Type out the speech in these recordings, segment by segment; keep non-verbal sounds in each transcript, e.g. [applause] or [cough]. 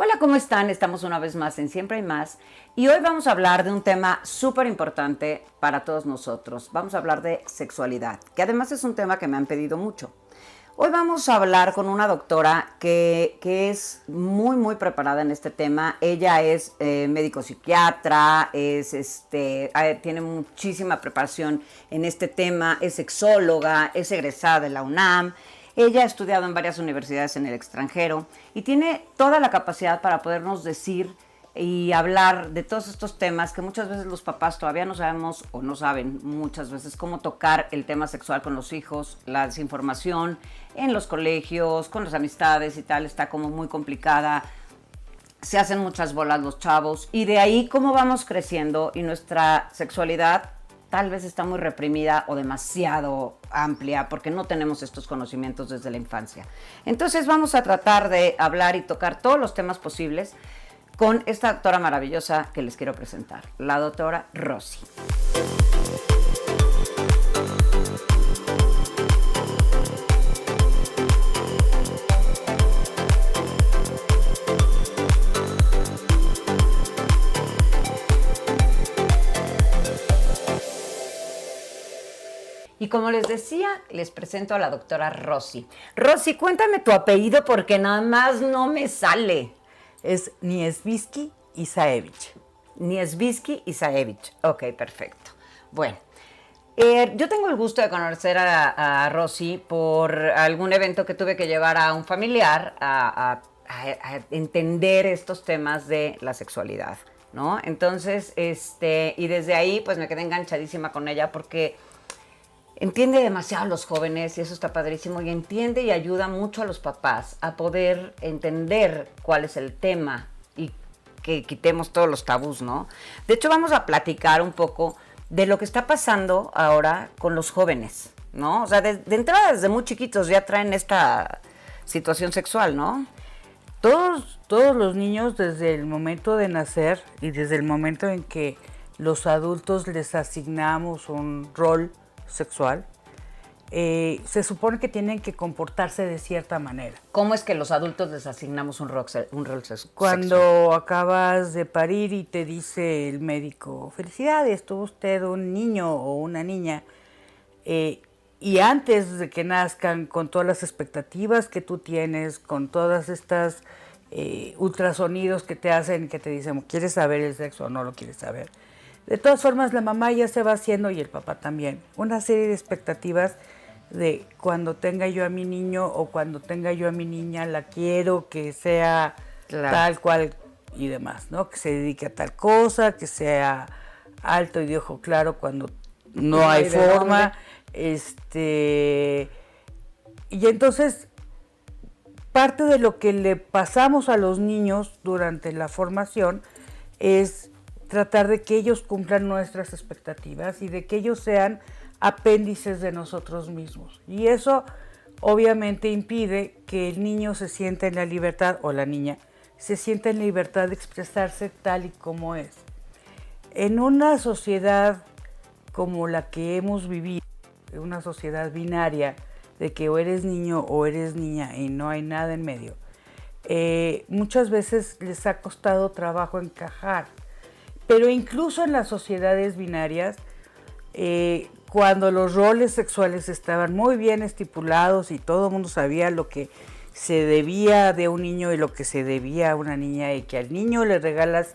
Hola, ¿cómo están? Estamos una vez más en Siempre hay más y hoy vamos a hablar de un tema súper importante para todos nosotros. Vamos a hablar de sexualidad, que además es un tema que me han pedido mucho. Hoy vamos a hablar con una doctora que, es muy, muy preparada en este tema. Ella es eh, médico psiquiatra, es, este, tiene muchísima preparación en este tema, es sexóloga, es egresada de la UNAM. Ella ha estudiado en varias universidades en el extranjero y tiene toda la capacidad para podernos decir y hablar de todos estos temas que muchas veces los papás todavía no sabemos o no saben muchas veces cómo tocar el tema sexual con los hijos, la desinformación en los colegios, con las amistades y tal, está como muy complicada. Se hacen muchas bolas los chavos y de ahí cómo vamos creciendo y nuestra sexualidad tal vez está muy reprimida o demasiado amplia porque no tenemos estos conocimientos desde la infancia. Entonces vamos a tratar de hablar y tocar todos los temas posibles con esta doctora maravillosa que les quiero presentar, la doctora Rosy. Y como les decía, les presento a la doctora Rosy. Rosy, cuéntame tu apellido porque nada más no me sale. Es Niesbisky Isaevich. Niesbisky Isaevich. Ok, perfecto. Bueno, eh, yo tengo el gusto de conocer a, Rosy por algún evento que tuve que llevar a un familiar a, a entender estos temas de la sexualidad, ¿no? Entonces, este, y desde ahí pues me quedé enganchadísima con ella porque entiende demasiado a los jóvenes y eso está padrísimo y entiende y ayuda mucho a los papás a poder entender cuál es el tema y que quitemos todos los tabús, ¿no? De hecho, vamos a platicar un poco de lo que está pasando ahora con los jóvenes, ¿no? O sea, de, entrada desde muy chiquitos ya traen esta situación sexual, ¿no? Todos, todos los niños desde el momento de nacer y desde el momento en que los adultos les asignamos un rol sexual, eh, se supone que tienen que comportarse de cierta manera. ¿Cómo es que los adultos les asignamos un rol, un rol sexual? Cuando acabas de parir y te dice el médico, felicidades, tuvo usted un niño o una niña, eh, y antes de que nazcan, con todas las expectativas que tú tienes, con todas estas eh, ultrasonidos que te hacen, que te dicen, ¿quieres saber el sexo o no lo quieres saber? De todas formas, la mamá ya se va haciendo y el papá también. Una serie de expectativas de cuando tenga yo a mi niño o cuando tenga yo a mi niña, la quiero que sea tal cual y demás, ¿no? Que se dedique a tal cosa, que sea alto y de ojo claro cuando no hay forma. Este. Y entonces, parte de lo que le pasamos a los niños durante la formación es tratar de que ellos cumplan nuestras expectativas y de que ellos sean apéndices de nosotros mismos. Y eso obviamente impide que el niño se sienta en la libertad, o la niña, se sienta en libertad de expresarse tal y como es. En una sociedad como la que hemos vivido, una sociedad binaria, de que o eres niño o eres niña y no hay nada en medio, eh, muchas veces les ha costado trabajo encajar pero incluso en las sociedades binarias, eh, cuando los roles sexuales estaban muy bien estipulados y todo el mundo sabía lo que se debía de un niño y lo que se debía a una niña y que al niño le regalas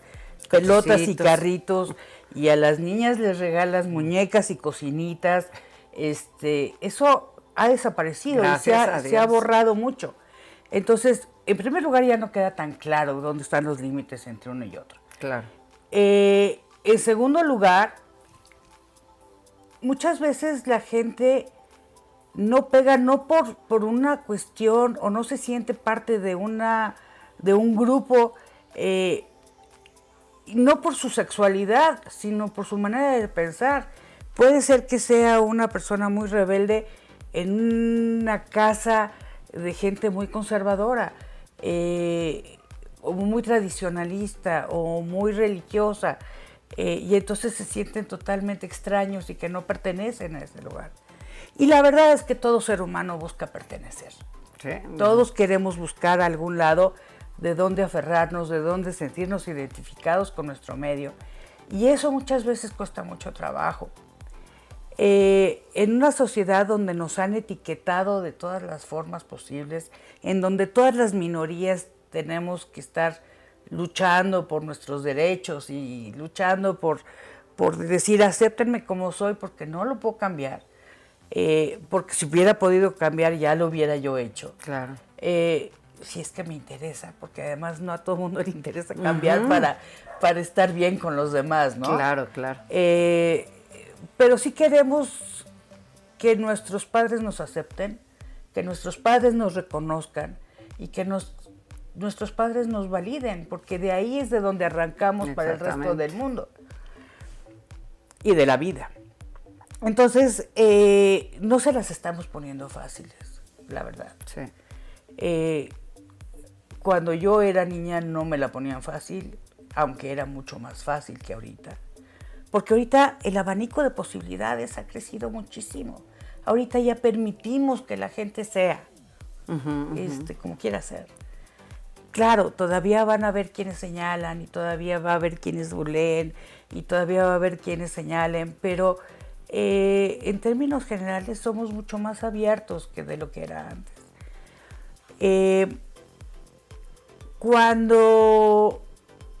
pelotas y carritos y a las niñas les regalas muñecas y cocinitas, este, eso ha desaparecido y se ha borrado mucho. Entonces, en primer lugar ya no queda tan claro dónde están los límites entre uno y otro. Claro. Eh, en segundo lugar, muchas veces la gente no pega no por, por una cuestión o no se siente parte de, una, de un grupo, eh, no por su sexualidad, sino por su manera de pensar. Puede ser que sea una persona muy rebelde en una casa de gente muy conservadora. Eh, o muy tradicionalista o muy religiosa, eh, y entonces se sienten totalmente extraños y que no pertenecen a ese lugar. Y la verdad es que todo ser humano busca pertenecer. Todos queremos buscar a algún lado de dónde aferrarnos, de dónde sentirnos identificados con nuestro medio. Y eso muchas veces cuesta mucho trabajo. Eh, en una sociedad donde nos han etiquetado de todas las formas posibles, en donde todas las minorías tenemos que estar luchando por nuestros derechos y luchando por, por decir acéptenme como soy porque no lo puedo cambiar. Eh, porque si hubiera podido cambiar ya lo hubiera yo hecho. Claro. Eh, si es que me interesa, porque además no a todo mundo le interesa cambiar para, para estar bien con los demás, ¿no? Claro, claro. Eh, pero sí queremos que nuestros padres nos acepten, que nuestros padres nos reconozcan y que nos, nuestros padres nos validen, porque de ahí es de donde arrancamos para el resto del mundo y de la vida. Entonces, eh, no se las estamos poniendo fáciles, la verdad. Sí. Eh, cuando yo era niña no me la ponían fácil, aunque era mucho más fácil que ahorita. Porque ahorita el abanico de posibilidades ha crecido muchísimo. Ahorita ya permitimos que la gente sea Este, como quiera ser. Claro, todavía van a haber quienes señalan y todavía va a haber quienes burlen y todavía va a haber quienes señalen, pero eh, en términos generales somos mucho más abiertos que de lo que era antes. Eh, cuando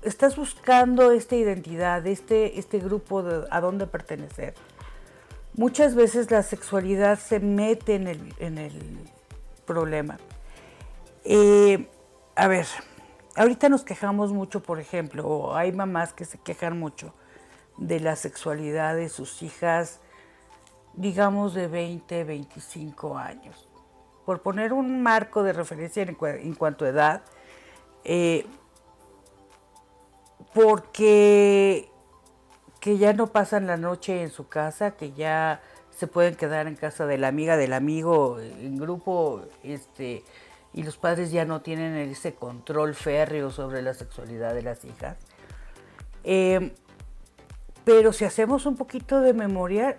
estás buscando esta identidad, este, este grupo a dónde pertenecer. Muchas veces la sexualidad se mete en el, en el problema. Eh, a ver, ahorita nos quejamos mucho, por ejemplo, o hay mamás que se quejan mucho de la sexualidad de sus hijas, digamos de 20, 25 años. Por poner un marco de referencia en, cuanto a edad, eh, porque que ya no pasan la noche en su casa, que ya se pueden quedar en casa de la amiga del amigo en grupo, este, y los padres ya no tienen ese control férreo sobre la sexualidad de las hijas. Eh, pero si hacemos un poquito de memoria,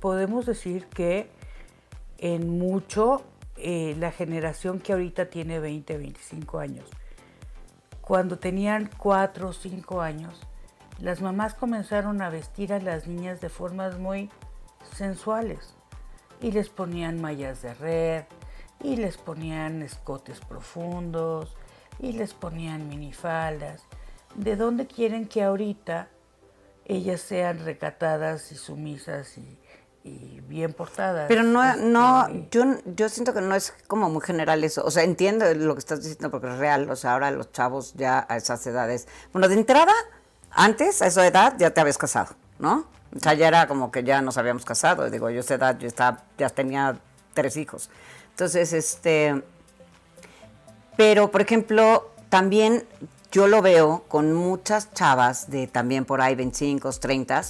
podemos decir que en mucho eh, la generación que ahorita tiene 20, 25 años, cuando tenían cuatro o cinco años, las mamás comenzaron a vestir a las niñas de formas muy sensuales y les ponían mallas de red y les ponían escotes profundos y les ponían minifaldas. ¿De dónde quieren que ahorita ellas sean recatadas y sumisas y, bien portadas. Pero no, no, yo, yo siento que no es como muy general eso. O sea, entiendo lo que estás diciendo porque es real. O sea, ahora los chavos ya a esas edades. Bueno, de entrada, antes, a esa edad, ya te habías casado, ¿no? O sea, ya era como que ya nos habíamos casado. Digo, yo a esa edad yo estaba, ya tenía tres hijos. Entonces, este. Pero, por ejemplo, también yo lo veo con muchas chavas de también por ahí 25, 30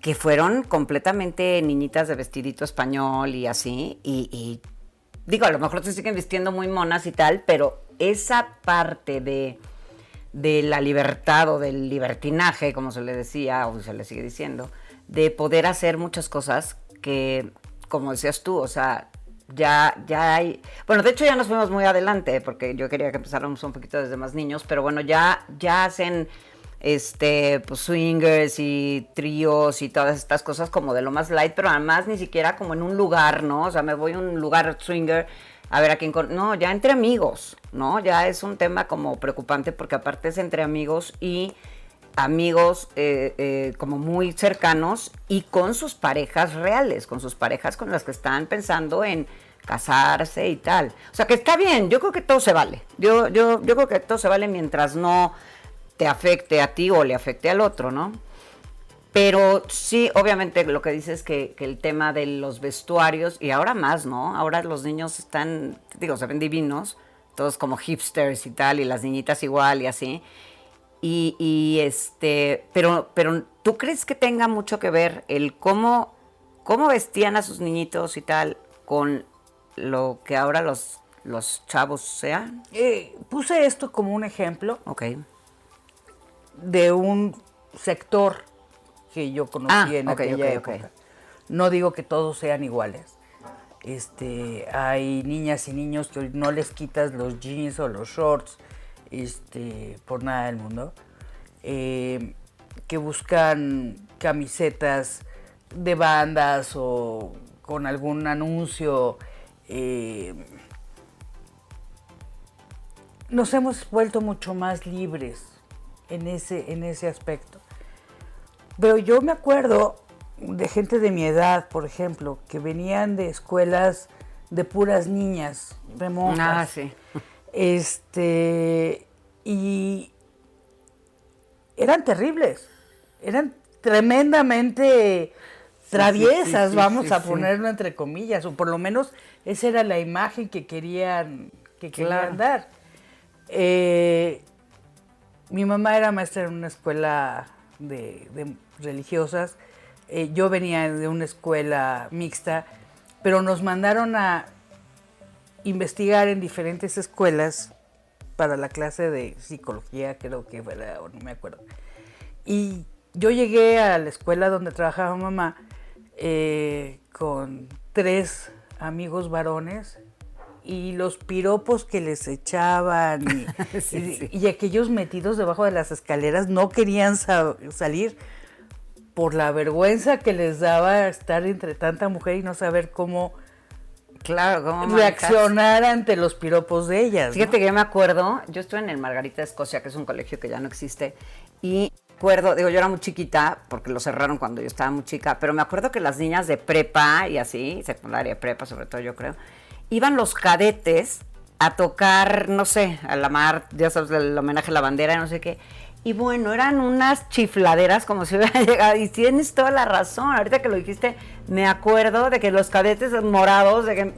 que fueron completamente niñitas de vestidito español y así, y, digo, a lo mejor se siguen vistiendo muy monas y tal, pero esa parte de, de la libertad o del libertinaje, como se le decía, o se le sigue diciendo, de poder hacer muchas cosas que, como decías tú, o sea, ya, ya hay. Bueno, de hecho ya nos fuimos muy adelante, porque yo quería que empezáramos un poquito desde más niños, pero bueno, ya, ya hacen este, pues swingers y tríos y todas estas cosas como de lo más light, pero además ni siquiera como en un lugar, ¿no? O sea, me voy a un lugar swinger a ver a quién... No, ya entre amigos, ¿no? Ya es un tema como preocupante porque aparte es entre amigos y amigos eh, eh, como muy cercanos y con sus parejas reales, con sus parejas con las que están pensando en casarse y tal. O sea que está bien, yo creo que todo se vale. Yo, yo, yo creo que todo se vale mientras no te afecte a ti o le afecte al otro, ¿no? Pero sí, obviamente lo que dices es que, que, el tema de los vestuarios, y ahora más, ¿no? Ahora los niños están, digo, se ven divinos, todos como hipsters y tal, y las niñitas igual y así. Y, y este, pero, pero ¿tú crees que tenga mucho que ver el cómo, cómo vestían a sus niñitos y tal con lo que ahora los, los chavos sean? Eh, puse esto como un ejemplo. Ok de un sector que yo conocí ah, en aquella época. No digo que todos sean iguales. Este, hay niñas y niños que no les quitas los jeans o los shorts este, por nada del mundo, eh, que buscan camisetas de bandas o con algún anuncio. Eh, nos hemos vuelto mucho más libres en ese, en ese aspecto. Pero yo me acuerdo de gente de mi edad, por ejemplo, que venían de escuelas de puras niñas, de monjas. Ah, sí. Este, y eran terribles, eran tremendamente traviesas, vamos a ponerlo entre comillas, o por lo menos esa era la imagen que querían, que querían dar. Eh, mi mamá era maestra en una escuela de, religiosas, eh, yo venía de una escuela mixta, pero nos mandaron a investigar en diferentes escuelas para la clase de psicología, creo que era, o no me acuerdo. Y yo llegué a la escuela donde trabajaba mamá eh, con tres amigos varones y los piropos que les echaban y, [laughs] aquellos metidos debajo de las escaleras no querían salir por la vergüenza que les daba estar entre tanta mujer y no saber cómo claro, reaccionar ante los piropos de ellas. Fíjate que yo me acuerdo, yo estuve en el Margarita de Escocia, que es un colegio que ya no existe, y acuerdo, digo, yo era muy chiquita, porque lo cerraron cuando yo estaba muy chica, pero me acuerdo que las niñas de prepa y así, secundaria, prepa sobre todo yo creo, iban los cadetes a tocar, no sé, a la mar, ya sabes, el homenaje a la bandera, no sé qué. Y bueno, eran unas chifladeras como si hubiera [laughs] llegado. Y tienes toda la razón. Ahorita que lo dijiste, me acuerdo de que los cadetes morados, de que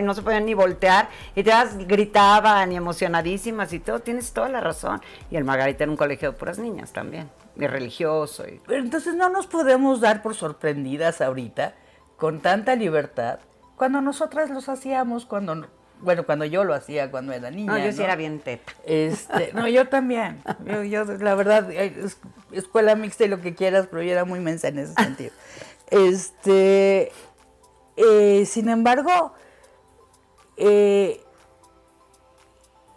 y no se podían ni voltear, y todas gritaban y emocionadísimas y todo. Tienes toda la razón. Y el Margarita era un colegio de puras niñas también, y religioso. Y... Entonces no nos podemos dar por sorprendidas ahorita, con tanta libertad, cuando nosotras los hacíamos, cuando bueno, cuando yo lo hacía cuando era niña. No, yo sí era bien teta. Este, no, yo también. Yo, la verdad, escuela mixta y lo que quieras, pero yo era muy mensa en ese [laughs] sentido. Este, eh, sin embargo, eh,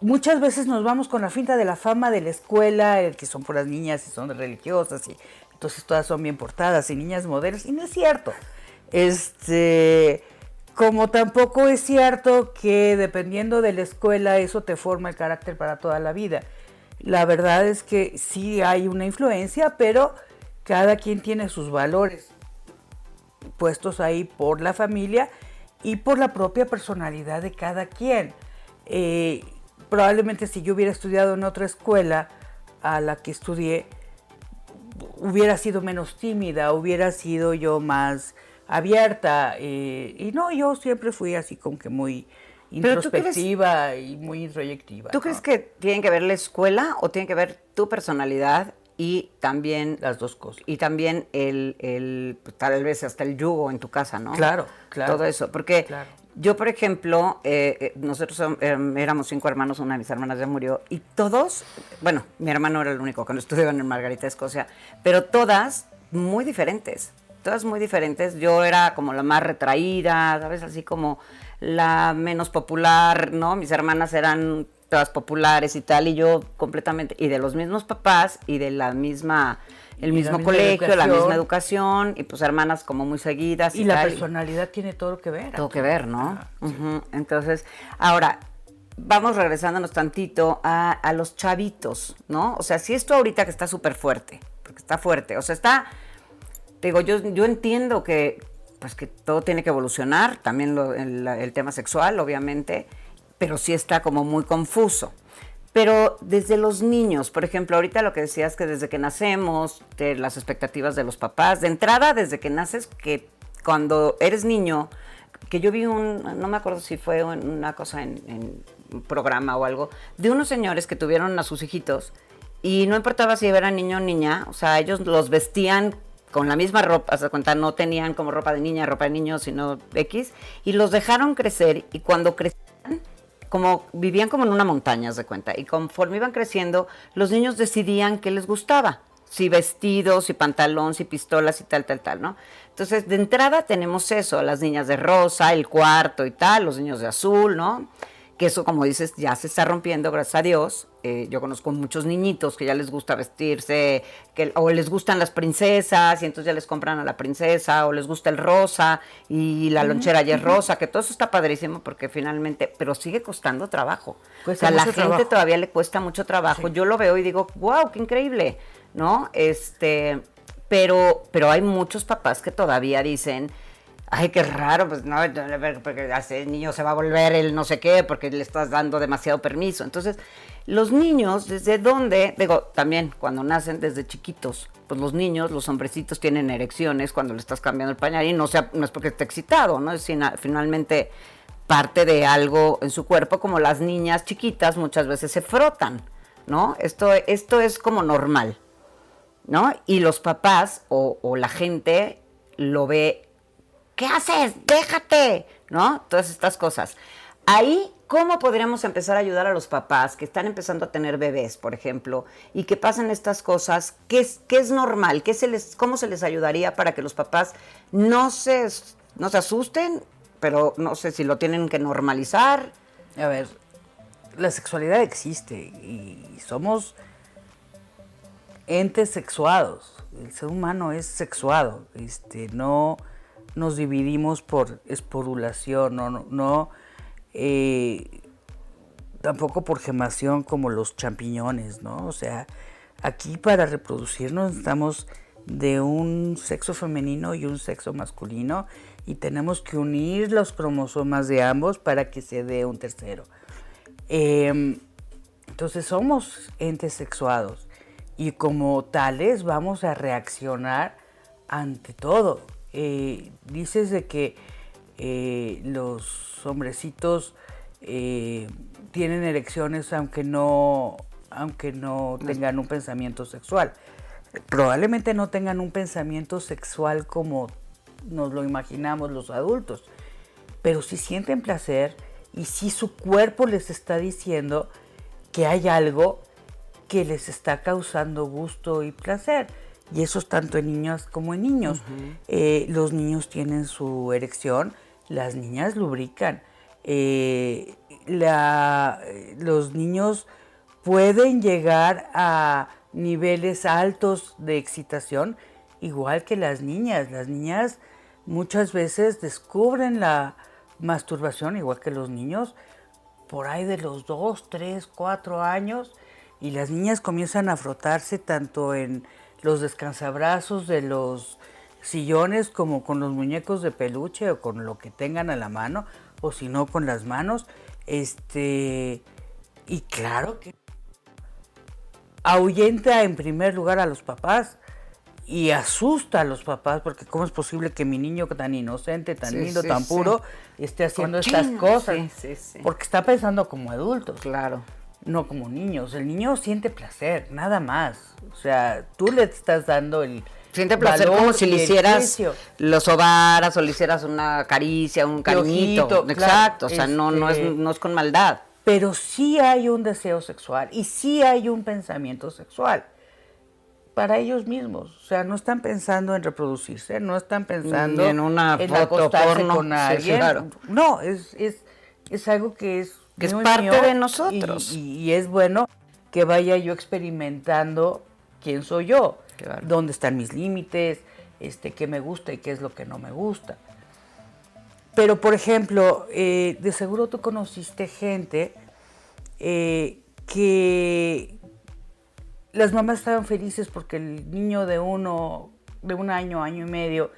muchas veces nos vamos con la finta de la fama de la escuela, el que son puras niñas y son religiosas y entonces todas son bien portadas y niñas modelos y no es cierto. Este, como tampoco es cierto que dependiendo de la escuela eso te forma el carácter para toda la vida. La verdad es que sí hay una influencia, pero cada quien tiene sus valores puestos ahí por la familia y por la propia personalidad de cada quien. Eh, probablemente si yo hubiera estudiado en otra escuela a la que estudié, hubiera sido menos tímida, hubiera sido yo más abierta. Eh, y no, yo siempre fui así como que muy introspectiva y muy introyectiva. ¿Tú crees que tiene que ver la escuela o tiene que ver tu personalidad y también las dos cosas. Y también el, el pues, tal vez hasta el yugo en tu casa, ¿no? Claro, claro. Todo eso, porque yo, por ejemplo, eh, eh, nosotros éramos cinco hermanos, una de mis hermanas ya murió, y todos, bueno, mi hermano era el único que no estudiaba en Margarita, Escocia, pero todas muy diferentes todas muy diferentes. Yo era como la más retraída, ¿sabes? Así como la menos popular, ¿no? Mis hermanas eran todas populares y tal, y yo completamente, y de los mismos papás y de la misma, el mismo colegio, la misma educación, y pues hermanas como muy seguidas. Y, la personalidad tiene todo que ver. Todo que ver, ¿no? Entonces, ahora, vamos regresándonos tantito a, a los chavitos, ¿no? O sea, si esto ahorita que está súper fuerte, porque está fuerte, o sea, está digo, yo, yo entiendo que, pues que todo tiene que evolucionar, también el, tema sexual, obviamente, pero sí está como muy confuso. Pero desde los niños, por ejemplo, ahorita lo que decías que desde que nacemos, de las expectativas de los papás, de entrada desde que naces, que cuando eres niño, que yo vi un, no me acuerdo si fue una cosa en, en un programa o algo, de unos señores que tuvieron a sus hijitos y no importaba si eran niño o niña, o sea, ellos los vestían con la misma ropa, hasta cuenta, no tenían como ropa de niña, ropa de niño, sino X, y los dejaron crecer y cuando crecían, como vivían como en una montaña, se cuenta, y conforme iban creciendo, los niños decidían qué les gustaba, si vestidos, si pantalón, si pistolas y tal, tal, tal, ¿no? Entonces, de entrada tenemos eso, las niñas de rosa, el cuarto y tal, los niños de azul, ¿no? Que eso, como dices, ya se está rompiendo, gracias a Dios. Eh, yo conozco muchos niñitos que ya les gusta vestirse, que, o les gustan las princesas, y entonces ya les compran a la princesa, o les gusta el rosa, y la lonchera ya es rosa, que todo eso está padrísimo porque finalmente, pero sigue costando trabajo. o sea, a la gente todavía le cuesta mucho trabajo. Yo lo veo y digo, wow, qué increíble, ¿no? Este, pero, pero hay muchos papás que todavía dicen, ay, qué raro, pues no, porque el niño se va a volver el no sé qué, porque le estás dando demasiado permiso. Entonces, los niños, ¿desde dónde? Digo, también cuando nacen desde chiquitos, pues los niños, los hombrecitos tienen erecciones cuando le estás cambiando el pañal y no, sea, no es porque esté excitado, ¿no? Es finalmente parte de algo en su cuerpo, como las niñas chiquitas muchas veces se frotan, ¿no? Esto, esto es como normal, ¿no? Y los papás o la gente lo ve ¿qué haces? Déjate, ¿no? Todas estas cosas. Ahí, ¿cómo podríamos empezar a ayudar a los papás que están empezando a tener bebés, por ejemplo, y que pasan estas cosas? ¿Qué es, qué es normal? ¿Qué ¿Cómo se les ayudaría para que los papás no se, no se asusten, pero no sé si lo tienen que normalizar? A ver, la sexualidad existe y somos entes sexuados. El ser humano es sexuado. Este, no nos dividimos por esporulación, no, no, eh, tampoco por gemación como los champiñones, ¿no? O sea, aquí para reproducirnos estamos de un sexo femenino y un sexo masculino y tenemos que unir los cromosomas de ambos para que se dé un tercero. Em, entonces somos entes sexuados y como tales vamos a reaccionar ante todo. Eh, dices de que eh, los hombrecitos eh, tienen erecciones aunque no, aunque no tengan un pensamiento sexual. Probablemente no tengan un pensamiento sexual como nos lo imaginamos los adultos, pero si sienten placer y si su cuerpo les está diciendo que hay algo que les está causando gusto y placer y eso es tanto en niñas como en niños. Eh, los niños tienen su erección, las niñas lubrican. Eh, los niños pueden llegar a niveles altos de excitación, igual que las niñas. Las niñas muchas veces descubren la masturbación, igual que los niños, por ahí de los 2, 3, 4 años, y las niñas comienzan a frotarse tanto en los descansabrazos de los sillones como con los muñecos de peluche o con lo que tengan a la mano o si no con las manos. Este, y claro que ahuyenta en primer lugar a los papás y asusta a los papás porque cómo es posible que mi niño tan inocente, tan lindo, tan puro esté haciendo estas cosas porque está pensando como adultos. Claro no como niños. El niño siente placer, nada más. O sea, tú le estás dando el... Siente placer como si le hicieras los ovaras o le hicieras una caricia, un cariñito. Exacto, o sea, no, no, es, este, no es con maldad. Pero sí hay un deseo sexual y sí hay un pensamiento sexual para ellos mismos. O sea, no están pensando en reproducirse, no están pensando en una foto porno. con alguien. No, es, es, es algo que es que es parte de nosotros. Y, es bueno que vaya yo experimentando quién soy yo, dónde están mis límites, este, qué me gusta y qué es lo que no me gusta. Pero, por ejemplo, eh, de seguro tú conociste gente eh, que las mamás estaban felices porque el niño de uno, de un año, año y medio,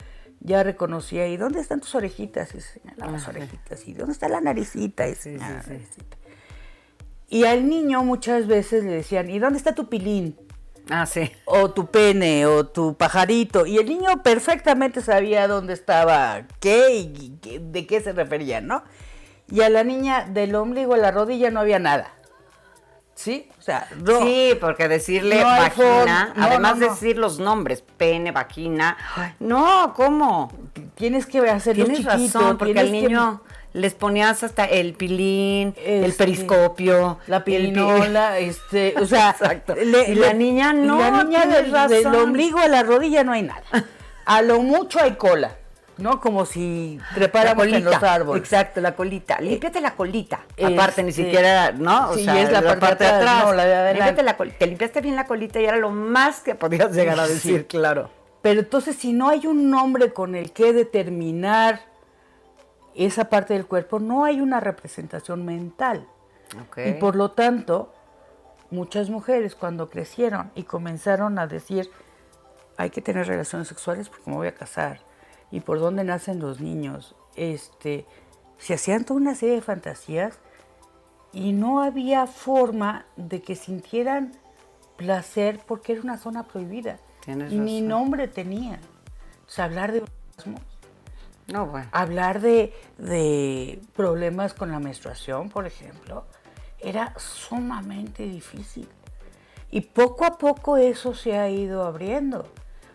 ya reconocía, ¿y dónde están tus orejitas? Y señalaba las orejitas, ¿y dónde está la naricita? Y la naricita. Y al niño muchas veces le decían, ¿y dónde está tu pilín? Ah, sí. O tu pene, o tu pajarito. Y el niño perfectamente sabía dónde estaba, qué y de qué se refería, ¿no? Y a la niña del ombligo a la rodilla no había nada. ¿Sí? O sea, Sí, porque decirle vagina, además de decir los nombres, pene, vagina, no, ¿cómo? Tienes que hacerlo Tienes razón, porque al niño les ponías hasta el pilín, el este, periscopio, la pirinola, [laughs] este, o sea, Exacto. la niña no, la niña del, del ombligo a la rodilla no hay nada. A lo mucho hay cola. ¿No? Como si trepáramos en los árboles. Exacto, la colita. Límpiate la colita. Aparte, ni Este, siquiera, ¿no? sí, es la parte de atrás, no, la de adelante. La Te limpiaste bien la colita y era lo más que podías llegar a decir, Sí. claro. Pero entonces si no hay un nombre con el que determinar esa parte del cuerpo, no hay una representación mental. Y por lo tanto, muchas mujeres cuando crecieron y comenzaron a decir, hay que tener relaciones sexuales porque me voy a casar, y por dónde nacen los niños, este, se hacían toda una serie de fantasías y no había forma de que sintieran placer porque era una zona prohibida. Tienes y ni nombre tenía. Hablar de orgasmos, No, bueno. hablar de, de problemas con la menstruación, por ejemplo, era sumamente difícil. Y poco a poco eso se ha ido abriendo.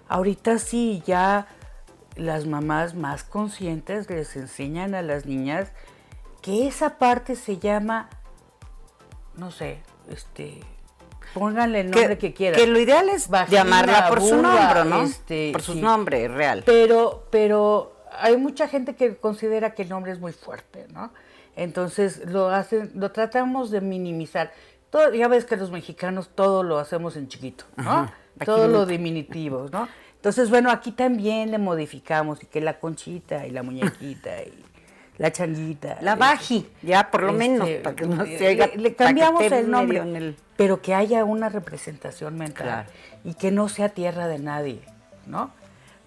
Ahorita sí, ya las mamás más conscientes les enseñan a las niñas que esa parte se llama, no sé, este, pónganle el nombre que, quieran. Que lo ideal es Vagina, llamarla por su nombre, ¿no? este, por su sí. nombre real. Pero, pero hay mucha gente que considera que el nombre es muy fuerte, ¿no? Entonces lo hacen, lo tratamos de minimizar. Todo, ya ves que los mexicanos todo lo hacemos en chiquito, ¿no? Ajá, Todo lo diminutivo, ¿no? Entonces, bueno, aquí también le modificamos y que la conchita y la muñequita y la changuita. La este, baji, ya por lo menos, este, para que no se oiga- le, le cambiamos el nombre, el- pero que haya una representación mental Claro. y que no sea tierra de nadie, ¿no?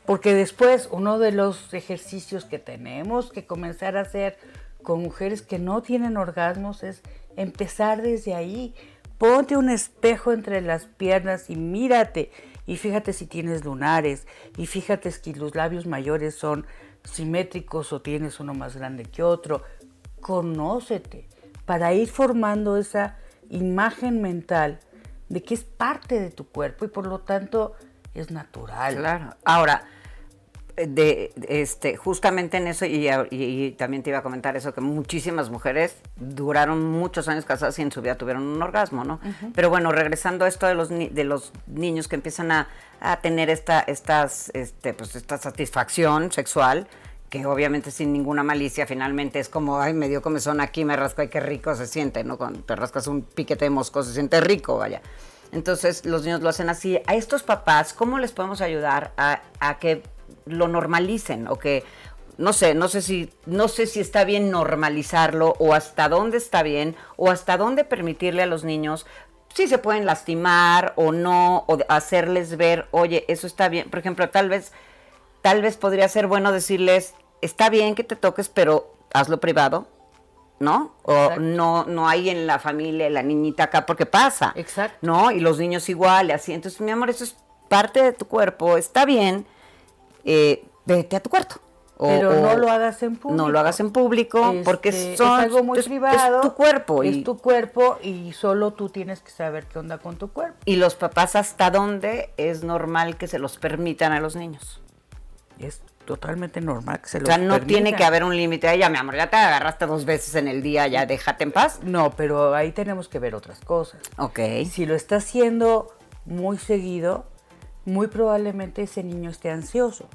Porque después uno de los ejercicios que tenemos que comenzar a hacer con mujeres que no tienen orgasmos es empezar desde ahí. Ponte un espejo entre las piernas y mírate y fíjate si tienes lunares y fíjate si los labios mayores son simétricos o tienes uno más grande que otro. Conócete para ir formando esa imagen mental de que es parte de tu cuerpo y por lo tanto es natural. Claro. Ahora, de, este, justamente en eso, y, y- y también te iba a comentar eso, que muchísimas mujeres duraron muchos años casadas y en su vida tuvieron un orgasmo, ¿no? Pero bueno, regresando a esto de los, ni- de los niños que empiezan a, a tener esta, estas, este, pues esta satisfacción sexual, que obviamente sin ninguna malicia, finalmente es como, ay, me dio comezón aquí, me rasco, ay, qué rico se siente, ¿no? Cuando te rascas un piquete de mosco, se siente rico, vaya. Entonces los niños lo hacen así. A estos papás, ¿cómo les podemos ayudar a, a que lo normalicen? O que, no sé, no sé si, no sé si está bien normalizarlo, o hasta dónde está bien, o hasta dónde permitirle a los niños si se pueden lastimar o no, o hacerles ver, oye, eso está bien. Por ejemplo, tal vez, tal vez podría ser bueno decirles, está bien que te toques, pero hazlo privado, ¿no? O Exacto. no, no hay en la familia la niñita acá porque pasa. Exacto. ¿No? Y los niños igual, y así. Entonces, mi amor, eso es parte de tu cuerpo, está bien, eh, vete a tu cuarto. O- Pero o no lo hagas en público. No lo hagas en público Este, porque son, es algo muy es- privado. Es tu cuerpo. Es y, tu cuerpo y solo tú tienes que saber qué onda con tu cuerpo. y los papás, ¿hasta dónde es normal que se los permitan a los niños? Es totalmente normal que se O lo sea, no tiene que haber un límite. Ya, mi amor, ya te agarraste dos veces en el día, ya déjate en paz. No, pero ahí tenemos que ver otras cosas. Ok. Si lo está haciendo muy seguido, muy probablemente ese niño esté ansioso.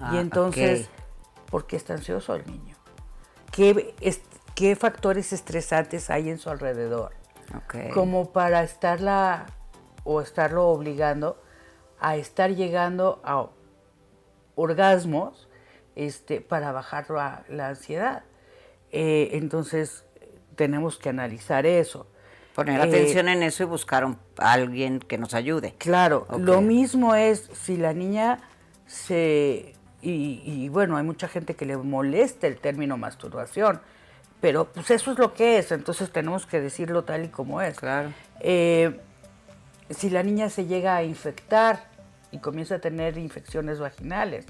Ah, y entonces, ok. ¿por qué está ansioso el niño? ¿Qué, es- ¿Qué factores estresantes hay en su alrededor? Ok. Como para estarla o estarlo obligando a estar llegando a orgasmos este, para bajar la, la ansiedad. Eh, entonces, tenemos que analizar eso. Poner Eh, atención en eso y buscar un- a alguien que nos ayude. Claro, lo mismo es si la niña se... Y, y, bueno, hay mucha gente que le molesta el término masturbación, pero pues eso es lo que es, entonces tenemos que decirlo tal y como es. Claro. Eh, si la niña se llega a infectar y comienza a tener infecciones vaginales,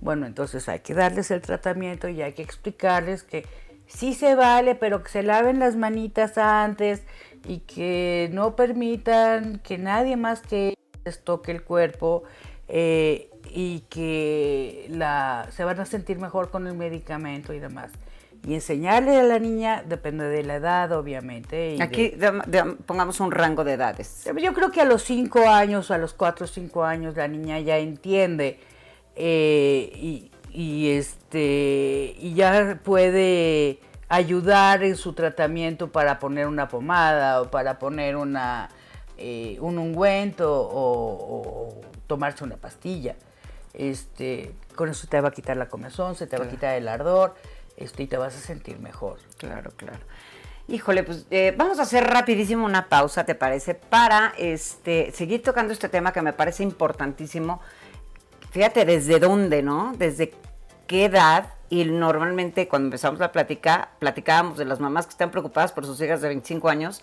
bueno, entonces hay que darles el tratamiento y hay que explicarles que sí se vale, pero que se laven las manitas antes y que no permitan que nadie más que les toque el cuerpo eh, y que la, se van a sentir mejor con el medicamento y demás. Y enseñarle a la niña, depende de la edad, obviamente. y Aquí de- de- pongamos un rango de edades. yo creo que a los cinco años, a los cuatro o cinco años, la niña ya entiende eh, y, y este y ya puede ayudar en su tratamiento para poner una pomada o para poner una eh, un ungüento o, tomarse una pastilla. Este, con eso te va a quitar la comezón, se te va a quitar el ardor, este, y te vas a sentir mejor. Claro, claro. Híjole, pues eh, vamos a hacer rapidísimo una pausa, ¿te parece? Para este, seguir tocando este tema que me parece importantísimo. Fíjate desde dónde, ¿no? Desde qué edad. Y normalmente cuando empezamos la plática, platicábamos de las mamás que están preocupadas por sus hijas de 25 años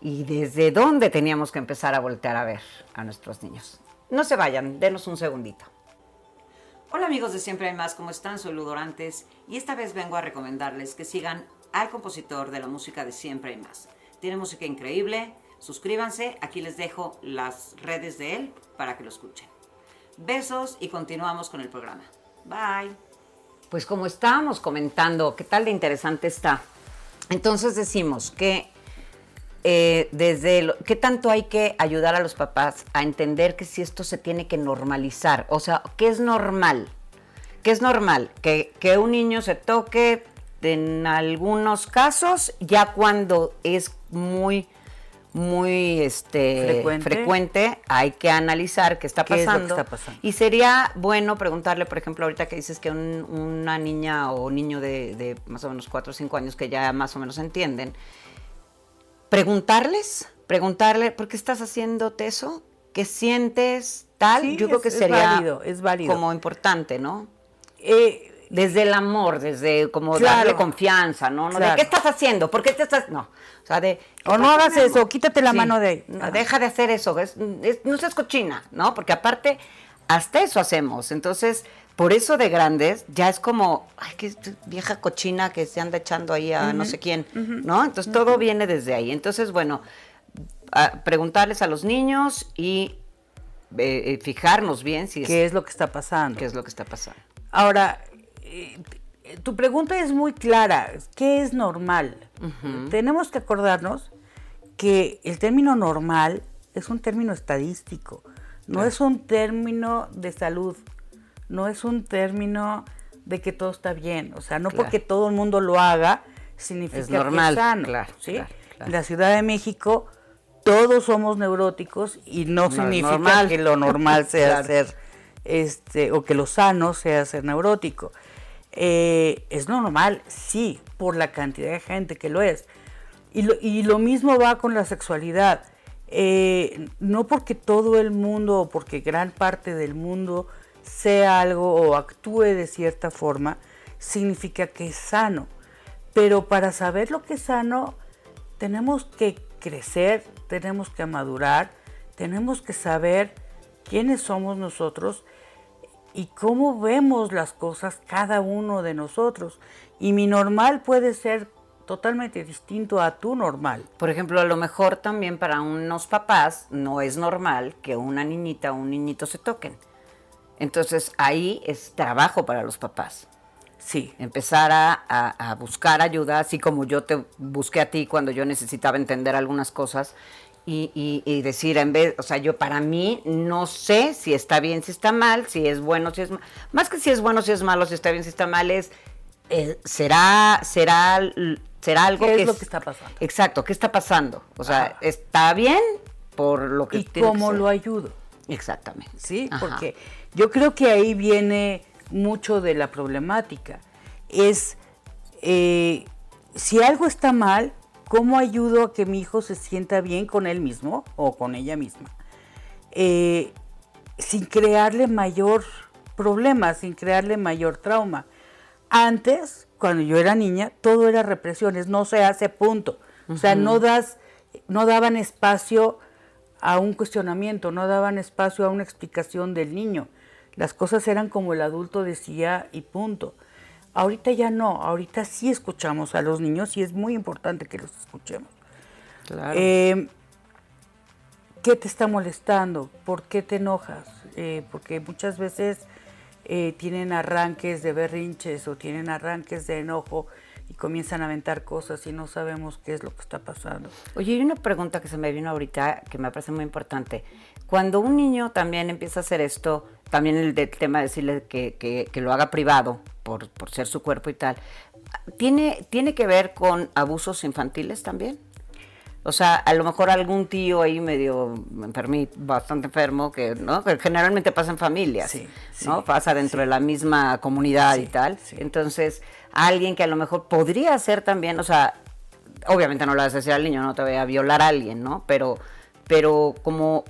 y desde dónde teníamos que empezar a voltear a ver a nuestros niños. No se vayan, denos un segundito. Hola amigos de Siempre hay más, ¿cómo están? Soy Ludorantes y esta vez vengo a recomendarles que sigan al compositor de la música de Siempre hay más. Tiene música increíble, suscríbanse, aquí les dejo las redes de él para que lo escuchen. Besos y continuamos con el programa. Bye. Pues como estábamos comentando, ¿qué tal de interesante está? Entonces decimos que eh, desde qué tanto hay que ayudar a los papás a entender que si esto se tiene que normalizar, o sea, ¿qué es normal? ¿Qué es normal? Que, que un niño se toque en algunos casos, ya cuando es muy muy este frecuente. hay que analizar qué está pasando. Y sería bueno preguntarle, por ejemplo, ahorita que dices que una niña o niño de, de, más o menos 4 o 5 años que ya más o menos entienden, preguntarles, preguntarle, ¿por qué estás haciéndote eso? ¿Qué sientes tal? Yo creo que sería es válido, como importante, ¿no? Eh, desde el amor, desde como darle confianza, ¿no? ¿De qué estás haciendo? ¿Por qué te estás...? No, o sea, de... O no hagas eso, quítate la mano de ahí. Deja de hacer eso, no seas cochina, ¿no? Porque aparte, hasta eso hacemos. Entonces, por eso de grandes ya es como, ay, qué vieja cochina que se anda echando ahí a no sé quién, ¿no? Entonces todo viene desde ahí. Entonces, bueno, preguntarles a los niños y eh, eh, fijarnos bien si ¿Qué es lo que está pasando? ¿Qué es lo que está pasando? Ahora, eh, tu pregunta es muy clara. ¿Qué es normal? Tenemos que acordarnos que el término normal es un término estadístico, no es un término de salud no es un término de que todo está bien. O sea, no porque todo el mundo lo haga significa que es sano. ¿sí? En la Ciudad de México todos somos neuróticos y no, significa que lo normal [laughs] sea ser, este, o que lo sano sea ser neurótico. Eh, es normal, sí, por la cantidad de gente que lo es. Y lo, mismo va con la sexualidad. Eh, no porque todo el mundo o porque gran parte del mundo sea algo o actúe de cierta forma, significa que es sano. Pero para saber lo que es sano, tenemos que crecer, tenemos que madurar, tenemos que saber quiénes somos nosotros y cómo vemos las cosas cada uno de nosotros. Y mi normal puede ser totalmente distinto a tu normal. Por ejemplo, a lo mejor también para unos papás no es normal que una niñita o un niñito se toquen. Entonces ahí es trabajo para los papás. Sí. Empezar a, buscar ayuda, así como yo te busqué a ti cuando yo necesitaba entender algunas cosas y, decir, en vez, o sea, yo para mí no sé si está bien, si está mal, si es bueno, si es mal. Más que si es bueno, si es malo, si está bien, si está mal, es, eh, será, será, será algo ¿Qué que es lo que está pasando. Exacto, ¿qué está pasando? O sea, ¿está bien por lo que ¿Y cómo lo ayudo? Exactamente. Sí, porque yo creo que ahí viene mucho de la problemática. Es, eh, si algo está mal, ¿cómo ayudo a que mi hijo se sienta bien con él mismo o con ella misma? Eh, sin crearle mayor problema, sin crearle mayor trauma. Antes, cuando yo era niña, todo era represiones, no se hace punto. O sea, no das, no daban espacio a un cuestionamiento, no daban espacio a una explicación del niño. Las cosas eran como el adulto decía y punto. Ahorita ya no, ahorita sí escuchamos a los niños y es muy importante que los escuchemos. Claro. Eh, ¿Qué te está molestando? ¿Por qué te enojas? Eh, porque muchas veces eh, tienen arranques de berrinches o tienen arranques de enojo y comienzan a aventar cosas y no sabemos qué es lo que está pasando. Oye, hay una pregunta que se me vino ahorita que me parece muy importante. Cuando un niño también empieza a hacer esto, también el, tema de decirle que, que, lo haga privado por, por ser su cuerpo y tal, ¿tiene, ¿tiene que ver con abusos infantiles también? O sea, a lo mejor algún tío ahí medio enfermito, bastante enfermo, que, ¿no? que generalmente pasa en familias, ¿no? pasa dentro de la misma comunidad y tal. Entonces, alguien que a lo mejor podría ser también, o sea, obviamente no lo vas a decir al niño, no te voy a violar a alguien, ¿no? Pero, pero como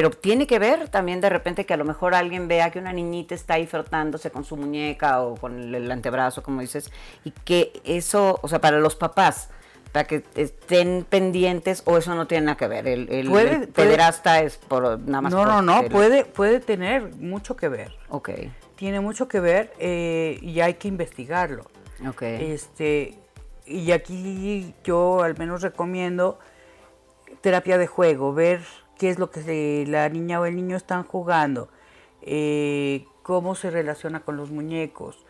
pero tiene que ver también de repente que a lo mejor alguien vea que una niñita está ahí frotándose con su muñeca o con el antebrazo, como dices, y que eso, o sea, para los papás, para que estén pendientes o eso no tiene nada que ver. El, el, pederasta es por nada más. No, no, no, puede, puede tener mucho que ver. Ok. Tiene mucho que ver eh, y hay que investigarlo. Ok. Este, y aquí yo al menos recomiendo terapia de juego, ver qué es lo que la niña o el niño están jugando, eh, cómo se relaciona con los muñecos,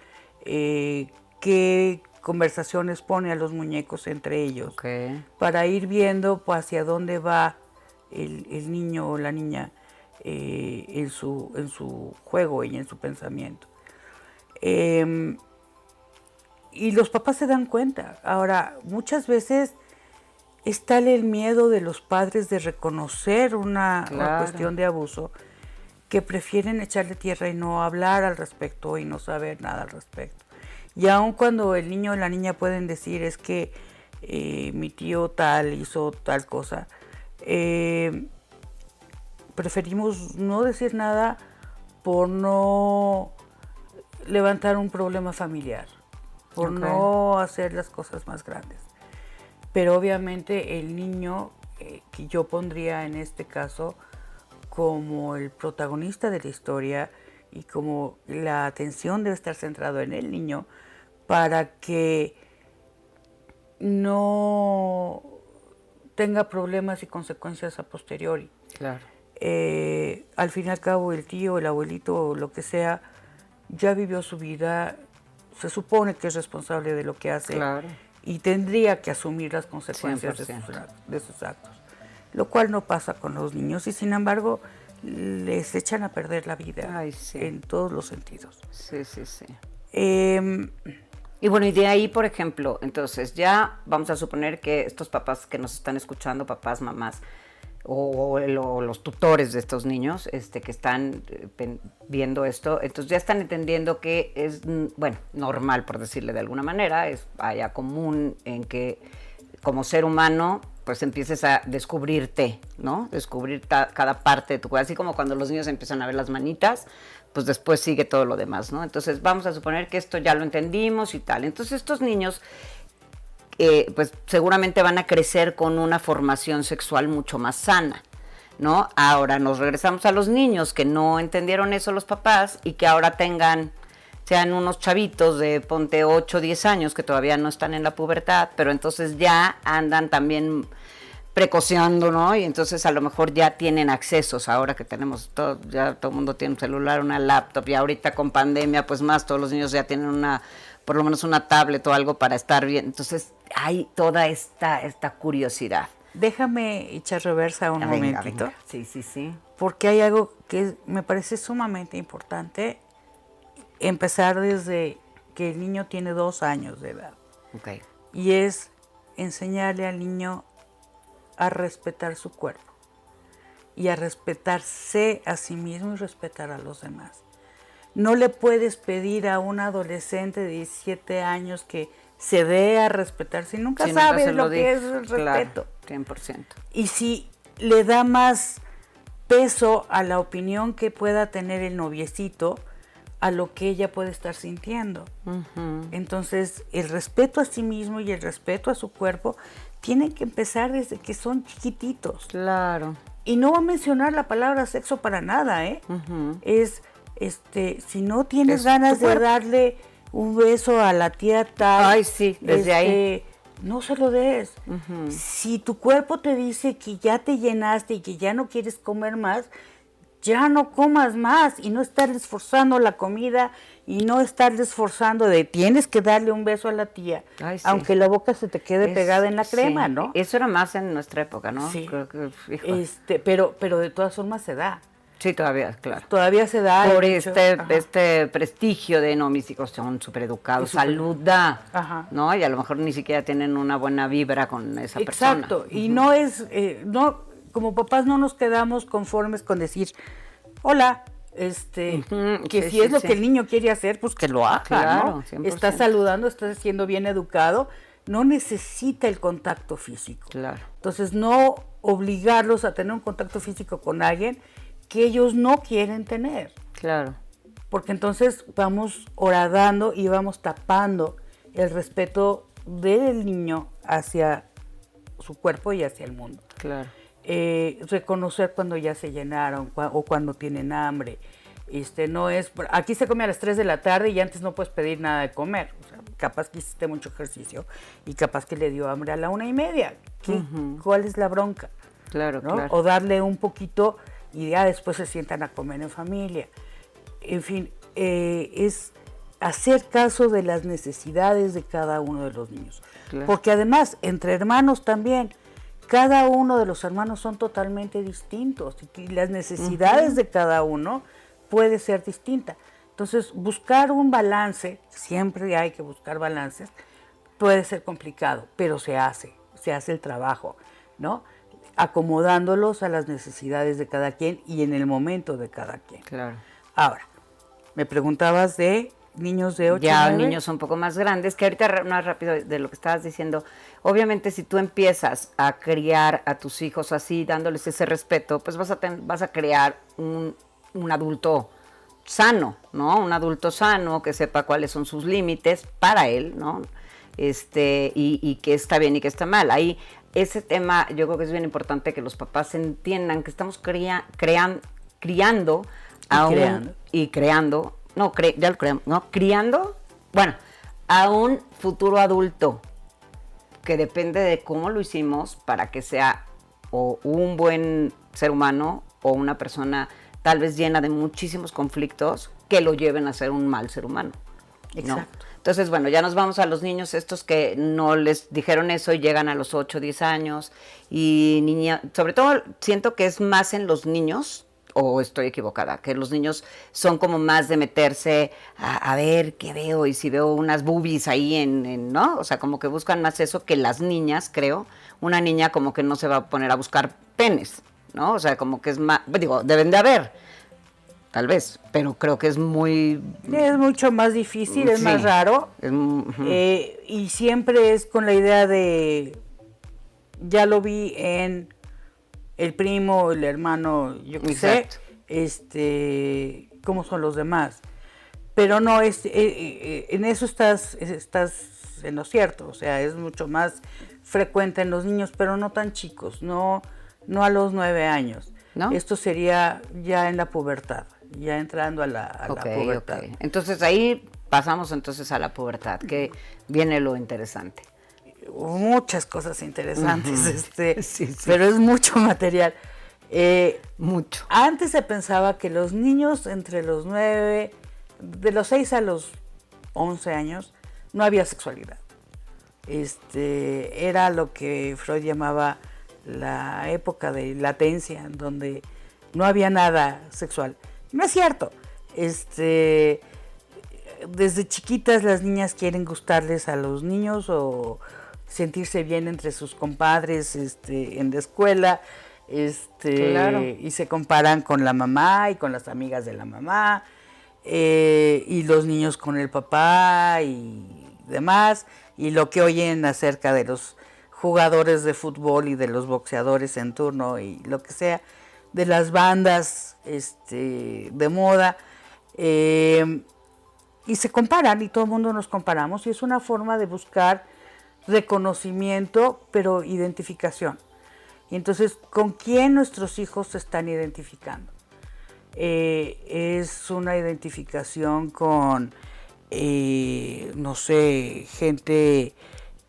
eh, qué conversaciones pone a los muñecos entre ellos para ir viendo pues, hacia dónde va el, niño o la niña eh, en, su, en su juego y en su pensamiento. Em, y los papás se dan cuenta. Ahora, muchas veces está el miedo de los padres de reconocer una, una, cuestión de abuso que prefieren echarle tierra y no hablar al respecto y no saber nada al respecto. Y aun cuando el niño o la niña pueden decir es que eh, mi tío tal hizo tal cosa, eh, preferimos no decir nada por no levantar un problema familiar, por no hacer las cosas más grandes. Pero obviamente el niño, eh, que yo pondría en este caso como el protagonista de la historia y como la atención debe estar centrado en el niño, para que no tenga problemas y consecuencias a posteriori. Claro. Eh, al fin y al cabo, el tío, el abuelito, o lo que sea, ya vivió su vida, se supone que es responsable de lo que hace y tendría que asumir las consecuencias de sus, actos, lo cual no pasa con los niños y sin embargo les echan a perder la vida en todos los sentidos. Sí, sí, sí. Em, y bueno, y de ahí, por ejemplo, entonces ya vamos a suponer que estos papás que nos están escuchando, papás, mamás, o, los tutores de estos niños este, que están eh, viendo esto, entonces ya están entendiendo que es, mm, bueno, normal, por decirle de alguna manera, es vaya común en que como ser humano pues empieces a descubrirte, ¿no? Descubrir cada parte de tu cuerpo, así como cuando los niños empiezan a ver las manitas, pues después sigue todo lo demás, ¿no? Entonces vamos a suponer que esto ya lo entendimos y tal. Entonces estos niños, eh, pues seguramente van a crecer con una formación sexual mucho más sana, ¿no? Ahora nos regresamos a los niños que no entendieron eso los papás y que ahora tengan, sean unos chavitos de ponte 8, 10 años que todavía no están en la pubertad, pero entonces ya andan también precociando, ¿no? Y entonces a lo mejor ya tienen accesos, ahora que tenemos todo, ya todo el mundo tiene un celular, una laptop, y ahorita con pandemia, pues más, todos los niños ya tienen una, por lo menos una tablet o algo para estar bien. Entonces hay toda esta, esta curiosidad. Déjame echar reversa un momentito. Sí, sí, sí. Porque hay algo que me parece sumamente importante, empezar desde que el niño tiene dos años de edad. Okay. Y es enseñarle al niño a respetar su cuerpo y a respetarse a sí mismo y respetar a los demás. No le puedes pedir a un adolescente de 17 años que se dé a respetar si nunca sabes lo, que es el respeto. 100%. Y si le da más peso a la opinión que pueda tener el noviecito, a lo que ella puede estar sintiendo. Entonces, el respeto a sí mismo y el respeto a su cuerpo tienen que empezar desde que son chiquititos. Claro. Y no va a mencionar la palabra sexo para nada, ¿eh? Es, este, si no tienes ganas de darle un beso a la tía tal. Ay, sí, desde ahí. Este, no se lo des. Si tu cuerpo te dice que ya te llenaste y que ya no quieres comer más, ya no comas más y no estar esforzando la comida y no estar esforzando de tienes que darle un beso a la tía, aunque la boca se te quede pegada en la crema, ¿no? Eso era más en nuestra época, ¿no? Sí. este, pero, pero de todas formas se da. Sí, todavía, claro. Todavía se da. Por este, este prestigio de, no, mis hijos son súper educados, salud da, ¿no? Y a lo mejor ni siquiera tienen una buena vibra con esa persona. Exacto, y no es, eh, no, como papás no nos quedamos conformes con decir, hola, este, que si es lo que el niño quiere hacer, pues que lo haga, claro, ¿no? Está saludando, está siendo bien educado, no necesita el contacto físico. Claro. Entonces, no obligarlos a tener un contacto físico con alguien que ellos no quieren tener. Claro. Porque entonces vamos horadando y vamos tapando el respeto del niño hacia su cuerpo y hacia el mundo. Claro. Eh, reconocer cuando ya se llenaron o cuando tienen hambre. Este, no es, aquí se come a las 3 de la tarde y antes no puedes pedir nada de comer. O sea, capaz que hiciste mucho ejercicio y capaz que le dio hambre a la una y media. ¿Cuál es la bronca? Claro, claro. O darle un poquito y ya después se sientan a comer en familia. En fin, eh, es hacer caso de las necesidades de cada uno de los niños. Porque además, entre hermanos también, cada uno de los hermanos son totalmente distintos y las necesidades de cada uno puede ser distinta. Entonces, buscar un balance, siempre hay que buscar balances, puede ser complicado, pero se hace, se hace el trabajo, ¿no? Acomodándolos a las necesidades de cada quien y en el momento de cada quien. Claro. Ahora, me preguntabas de niños de 8 Ya, niños un poco más grandes, que ahorita más rápido de lo que estabas diciendo, obviamente si tú empiezas a criar a tus hijos así, dándoles ese respeto, pues vas a, vas a crear un, un adulto sano, ¿no? Un adulto sano que sepa cuáles son sus límites para él, ¿no? Este, y, y que está bien y que está mal. Ahí ese tema yo creo que es bien importante que los papás entiendan que estamos crean, criando a y, creando. y creando, no, ya lo creamos, no, criando, bueno, a un futuro adulto que depende de cómo lo hicimos para que sea o un buen ser humano o una persona tal vez llena de muchísimos conflictos que lo lleven a ser un mal ser humano. Exacto. Entonces, bueno, ya nos vamos a los niños estos que no les dijeron eso y llegan a los 8, 10 años. Y niña, sobre todo siento que es más en los niños, o estoy equivocada, que los niños son como más de meterse a, ver qué veo y si veo unas boobies ahí en, en, ¿no? O sea, como que buscan más eso que las niñas, creo. Una niña como que no se va a poner a buscar penes, ¿no? O sea, como que es más, digo, deben de haber tal vez, pero creo que es muy... Es mucho más difícil, es más raro. Eh, y siempre es con la idea de, ya lo vi en el primo, el hermano, yo qué sé, este, cómo son los demás. Pero no, es, eh, eh, en eso estás, estás en lo cierto, o sea, es mucho más frecuente en los niños, pero no tan chicos, no, no a los nueve años. Esto sería ya en la pubertad ya entrando a la, pubertad. Entonces ahí pasamos entonces a la pubertad, que viene lo interesante. Muchas cosas interesantes, este, [laughs] pero es mucho material. Eh, mucho. Antes se pensaba que los niños entre los 9, de los 6 a los 11 años, no había sexualidad. Este, era lo que Freud llamaba la época de latencia, donde no había nada sexual. No es cierto. Este, desde chiquitas las niñas quieren gustarles a los niños o sentirse bien entre sus compadres este, en la escuela. Este, y se comparan con la mamá y con las amigas de la mamá. Eh, y los niños con el papá y demás. Y lo que oyen acerca de los jugadores de fútbol y de los boxeadores en turno y lo que sea de las bandas este, de moda. Eh, y se comparan y todo el mundo nos comparamos y es una forma de buscar reconocimiento, pero identificación. Y entonces, ¿con quién nuestros hijos se están identificando? Eh, es una identificación con, eh, no sé, gente,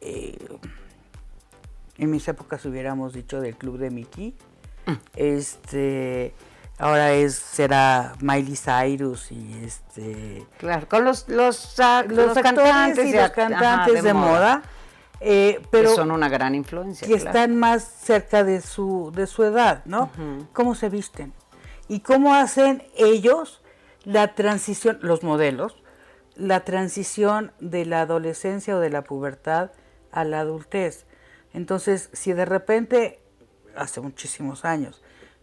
en mis épocas hubiéramos dicho del club de Mickey, este, ahora es será Miley Cyrus y este claro con los los, los, cantantes y los cantantes de, moda, eh, pero son una gran influencia que están más cerca de su de su edad no cómo se visten y cómo hacen ellos la transición los modelos la transición de la adolescencia o de la pubertad a la adultez entonces si de repente hace muchísimos años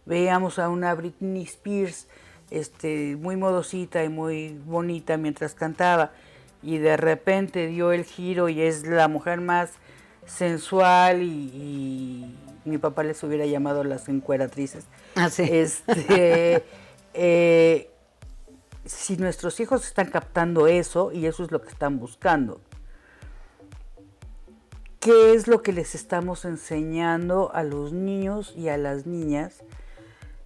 veíamos a una Britney Spears este, muy modosita y muy bonita mientras cantaba y de repente dio el giro y es la mujer más sensual y, mi papá les hubiera llamado las encueratrices. Ah, sí. Este, [laughs] eh, si nuestros hijos están captando eso y eso es lo que están buscando, ¿qué es lo que les estamos enseñando a los niños y a las niñas?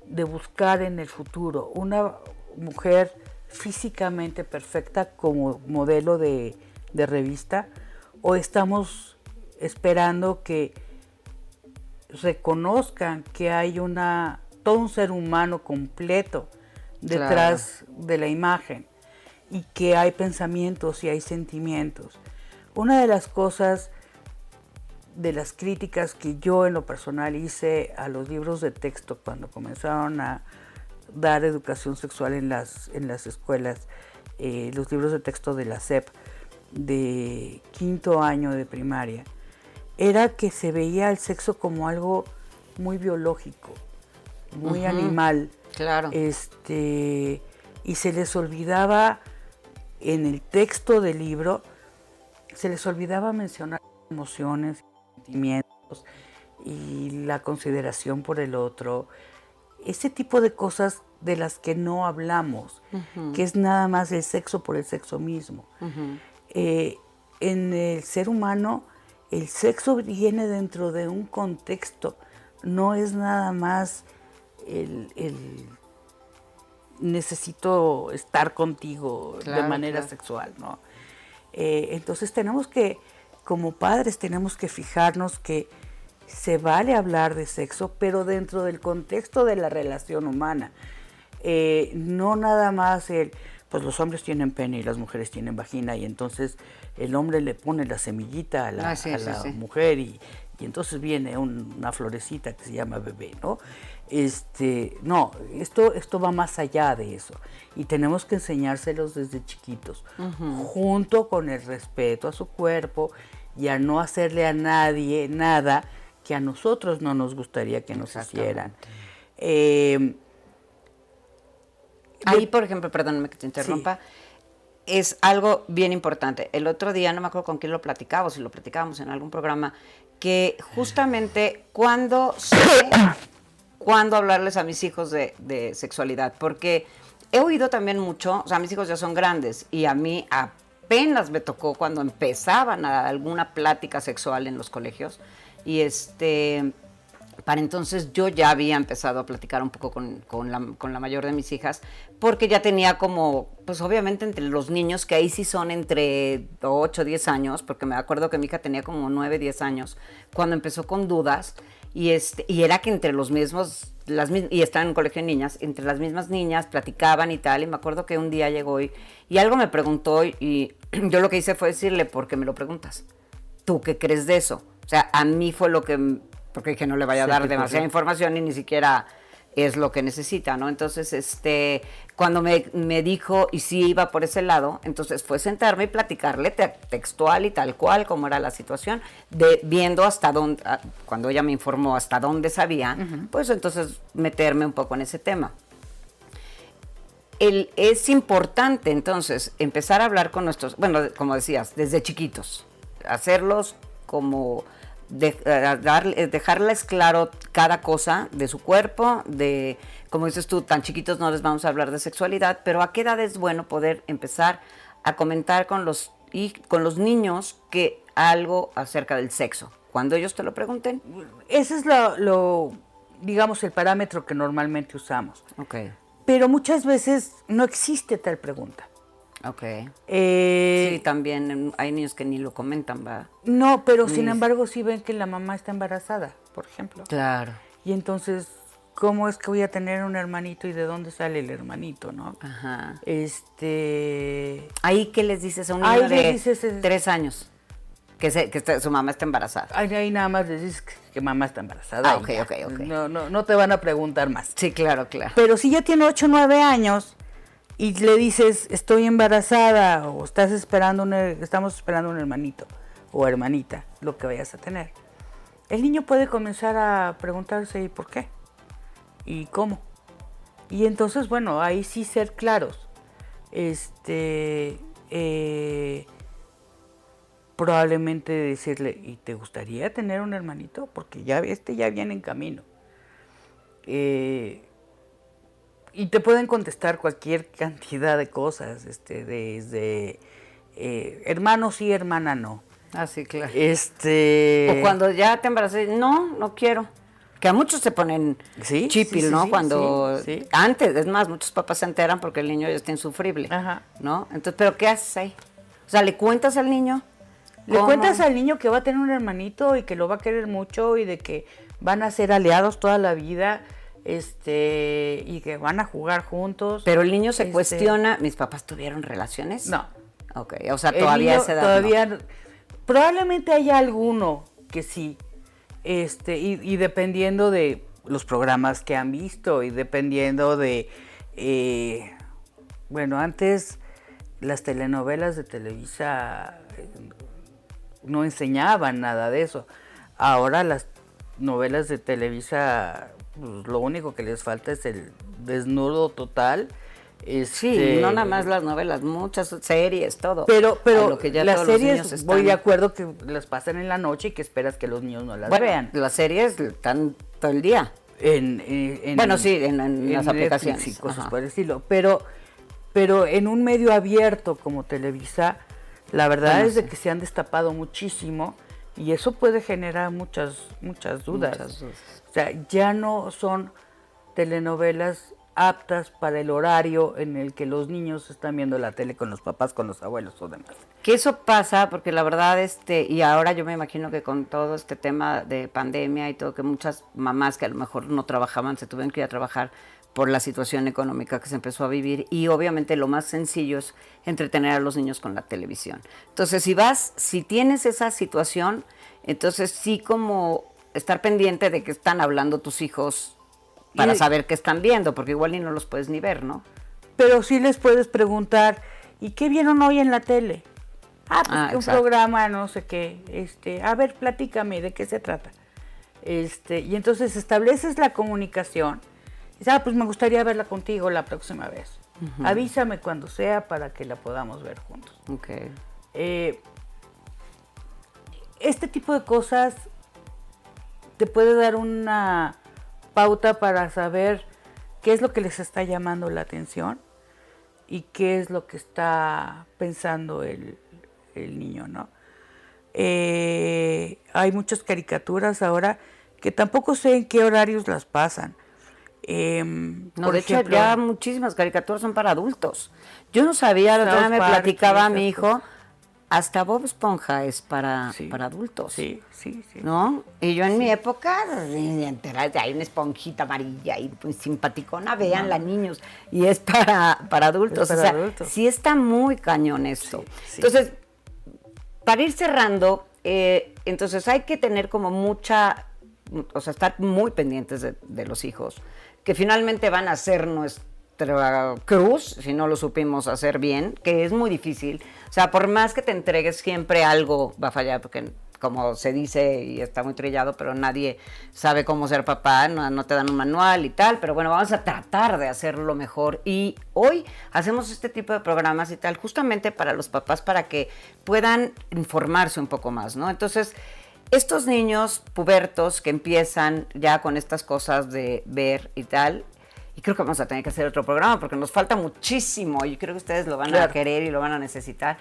de buscar en el futuro una mujer físicamente perfecta como modelo de, revista o estamos esperando que reconozcan que hay una todo un ser humano completo detrás de la imagen y que hay pensamientos y hay sentimientos. Una de las cosas de las críticas que yo en lo personal hice a los libros de texto cuando comenzaron a dar educación sexual en las, en las escuelas, eh, los libros de texto de la SEP de quinto año de primaria, era que se veía el sexo como algo muy biológico, muy animal. Claro. Este, y se les olvidaba en el texto del libro, se les olvidaba mencionar emociones, sentimientos y la consideración por el otro, ese tipo de cosas de las que no hablamos, que es nada más el sexo por el sexo mismo. Eh, en el ser humano, el sexo viene dentro de un contexto, no es nada más el, necesito estar contigo de manera sexual, ¿no? Eh, entonces tenemos que como padres tenemos que fijarnos que se vale hablar de sexo, pero dentro del contexto de la relación humana. Eh, no nada más el, pues los hombres tienen pene y las mujeres tienen vagina y entonces el hombre le pone la semillita a la, ah, mujer y, entonces viene una florecita que se llama bebé, ¿no? Este, no, esto, esto va más allá de eso y tenemos que enseñárselos desde chiquitos, junto con el respeto a su cuerpo y a no hacerle a nadie nada que a nosotros no nos gustaría que nos hicieran. Eh, Ahí, por ejemplo, perdóname que te interrumpa, es algo bien importante. El otro día, no me acuerdo con quién lo platicamos, si lo platicábamos en algún programa, que justamente cuando sé cuándo hablarles a mis hijos de, de, sexualidad, porque he oído también mucho, o sea, mis hijos ya son grandes y a mí apenas me tocó cuando empezaban a alguna plática sexual en los colegios y este para entonces yo ya había empezado a platicar un poco con, con, la, con, la, mayor de mis hijas, porque ya tenía como, pues obviamente entre los niños, que ahí sí son entre 8, 10 años, porque me acuerdo que mi hija tenía como 9, 10 años, cuando empezó con dudas, y, este, y era que entre los mismos, las, y estaban en un colegio de niñas, entre las mismas niñas platicaban y tal, y me acuerdo que un día llegó y, y algo me preguntó y [clears throat] yo lo que hice fue decirle, ¿por qué me lo preguntas? ¿Tú qué crees de eso? O sea, a mí fue lo que, porque dije no le vaya a dar demasiada información y ni siquiera es lo que necesita, ¿no? Entonces, este, cuando me, dijo y sí iba por ese lado, entonces fue sentarme y platicarle textual y tal cual como era la situación, de viendo hasta dónde, ah, cuando ella me informó hasta dónde sabía, pues entonces meterme un poco en ese tema. El, es importante entonces empezar a hablar con nuestros, bueno, como decías, desde chiquitos, hacerlos como de, eh, eh, dejarles claro cada cosa de su cuerpo, de, como dices tú, tan chiquitos no les vamos a hablar de sexualidad, pero a qué edad es bueno poder empezar a comentar con los, y, con los niños que algo acerca del sexo, cuando ellos te lo pregunten. Ese es lo, digamos, el parámetro que normalmente usamos. Ok. Pero muchas veces no existe tal pregunta. Ok. Eh, sí, también hay niños que ni lo comentan, ¿va? No, pero sin embargo sí ven que la mamá está embarazada, por ejemplo. Claro. Y entonces ¿cómo es que voy a tener un hermanito y de dónde sale el hermanito, no? Ajá. Este... Ahí, ¿qué les dices a un Ahí niño de dices, tres años? Que, se- que está- su mamá está embarazada. Ahí, ahí nada más les dices que, que mamá está embarazada. Ah, ok, ya. ok, ok. No, no, no te van a preguntar más. Sí, claro, claro. Pero si ya tiene 8 o 9 años y le dices, estoy embarazada o estás esperando un, estamos esperando un hermanito o hermanita, lo que vayas a tener, el niño puede comenzar a preguntarse, ¿y por qué? ¿Y cómo? Y entonces, bueno, ahí sí ser claros. Este, eh, probablemente decirle, ¿y te gustaría tener un hermanito? Porque ya este ya viene en camino. Eh, y te pueden contestar cualquier cantidad de cosas, este, desde eh, hermano sí, hermana no. Ah, sí, claro. Este. O cuando ya te embarazas, no, no quiero. Que a muchos se ponen Sí, chipil, sí, sí, ¿no? Cuando antes, es más, muchos papás se enteran porque el niño ya está insufrible, Ajá. ¿no? Entonces, ¿pero qué haces ahí? O sea, ¿le cuentas al niño? Le ¿Cómo? cuentas al niño que va a tener un hermanito y que lo va a querer mucho y de que van a ser aliados toda la vida, este, y que van a jugar juntos. Pero el niño se Este, cuestiona, ¿mis papás tuvieron relaciones? No. Ok, o sea, todavía niño a esa edad no. todavía probablemente haya alguno que sí este y, y dependiendo de los programas que han visto y dependiendo de eh, bueno antes las telenovelas de Televisa eh, no enseñaban nada de eso ahora las novelas de Televisa pues, lo único que les falta es el desnudo total Sí, este, no nada más las novelas, muchas series, todo. pero, pero lo que ya las series, niños voy están- de acuerdo que las pasan en la noche y que esperas que los niños no las Bueno, vean. las series están todo el día. En, en- en- Bueno, sí, en- en las aplicaciones, y cosas ajá. por el estilo. Pero, pero en un medio abierto como Televisa, la verdad Bueno, es de sí. que se han destapado muchísimo y eso puede generar muchas, muchas dudas. Muchas dudas. O sea, ya no son telenovelas aptas para el horario en el que los niños están viendo la tele con los papás, con los abuelos o demás. Que eso pasa porque la verdad, este, y ahora yo me imagino que con todo este tema de pandemia y todo, que muchas mamás que a lo mejor no trabajaban se tuvieron que ir a trabajar por la situación económica que se empezó a vivir y obviamente lo más sencillo es entretener a los niños con la televisión. Entonces, si vas, si tienes esa situación, entonces sí como estar pendiente de que están hablando tus hijos para Y- saber qué están viendo, porque igual ni no los puedes ni ver, ¿no? Pero sí les puedes preguntar, ¿y qué vieron hoy en la tele? Ah, pues Ah, un exacto. programa, no sé qué. Este, a ver, platícame, ¿de qué se trata? Este, y entonces estableces la comunicación. Ah, pues me gustaría verla contigo la próxima vez. Avísame cuando sea para que la podamos ver juntos. Ok. Eh, este tipo de cosas te puede dar una pauta para saber qué es lo que les está llamando la atención y qué es lo que está pensando el, el niño, ¿no? Eh, hay muchas caricaturas ahora que tampoco sé en qué horarios las pasan. Em, No, por de hecho, ejemplo, ya muchísimas caricaturas son para adultos. Yo no sabía, la otra me platicaba esas mi hijo, hasta Bob Esponja es para, Sí. para adultos. Sí, sí, sí. ¿No? Y yo en mi época, hay una esponjita amarilla y pues, simpaticona, véanla niños. Y es para, para adultos. Es para o sea, adultos. sí está muy cañón esto. Sí. Entonces, para ir cerrando, eh, entonces hay que tener como mucha, o sea, estar muy pendientes de, de los hijos, que finalmente van a ser nuestra cruz, si no lo supimos hacer bien, que es muy difícil. O sea, por más que te entregues, siempre algo va a fallar, porque como se dice y está muy trillado, pero nadie sabe cómo ser papá, no, no te dan un manual y tal, pero bueno, vamos a tratar de hacerlo mejor. Y hoy hacemos este tipo de programas y tal, justamente para los papás, para que puedan informarse un poco más, ¿no? Entonces, estos niños pubertos que empiezan ya con estas cosas de ver y tal, y creo que vamos a tener que hacer otro programa porque nos falta muchísimo y creo que ustedes lo van a Claro. querer y lo van a necesitar.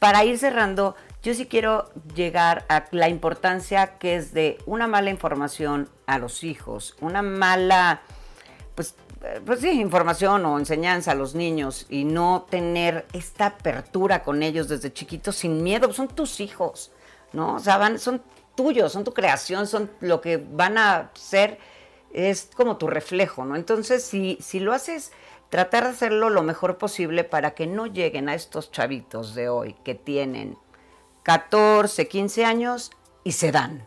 Para ir cerrando, yo sí quiero llegar a la importancia que es de una mala información a los hijos, una mala, pues, eh, pues sí, información o enseñanza a los niños y no tener esta apertura con ellos desde chiquitos sin miedo, son tus hijos, ¿no? O sea, van, son tuyos, son tu creación, son lo que van a ser es como tu reflejo, ¿no? Entonces, si, si lo haces, tratar de hacerlo lo mejor posible para que no lleguen a estos chavitos de hoy que tienen 14, 15 años y se dan,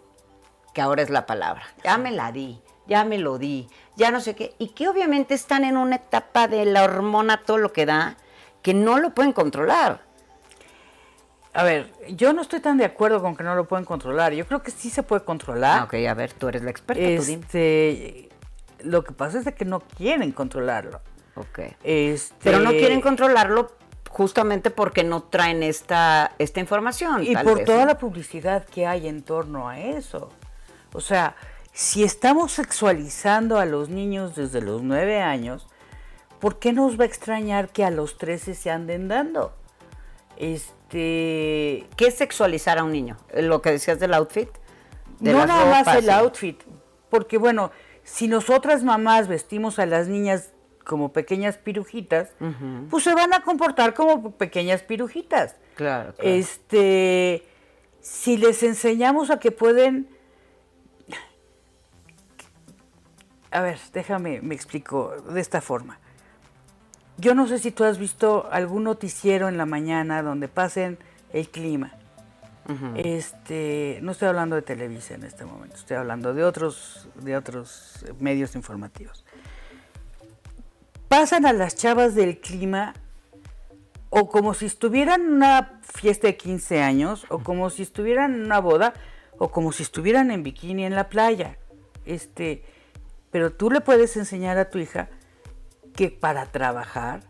que ahora es la palabra. Ya me la di, ya me lo di, ya no sé qué, y que obviamente están en una etapa de la hormona, todo lo que da, que no lo pueden controlar. A ver, yo no estoy tan de acuerdo con que no lo pueden controlar. Yo creo que sí se puede controlar. Ok, a ver, tú eres la experta. Este, lo que pasa es de que no quieren controlarlo. Ok. Este, Pero no quieren controlarlo justamente porque no traen esta, esta información. Y tal por vez, toda la publicidad que hay en torno a eso. O sea, si estamos sexualizando a los niños desde los nueve años, ¿por qué nos va a extrañar que a los 13 se anden dando? Este, ¿Qué es sexualizar a un niño? Lo que decías del outfit. de no nada más el sí. outfit, porque bueno, si nosotras mamás vestimos a las niñas como pequeñas pirujitas, pues se van a comportar como pequeñas pirujitas. Claro, claro. Este, si les enseñamos a que pueden, a ver, déjame, me explico de esta forma. Yo no sé si tú has visto algún noticiero en la mañana donde pasen el clima. Este, no estoy hablando de Televisa en este momento, estoy hablando de otros, de otros medios informativos. Pasan a las chavas del clima o como si estuvieran en una fiesta de 15 años, o como si estuvieran en una boda, o como si estuvieran en bikini en la playa. Este, pero tú le puedes enseñar a tu hija que para trabajar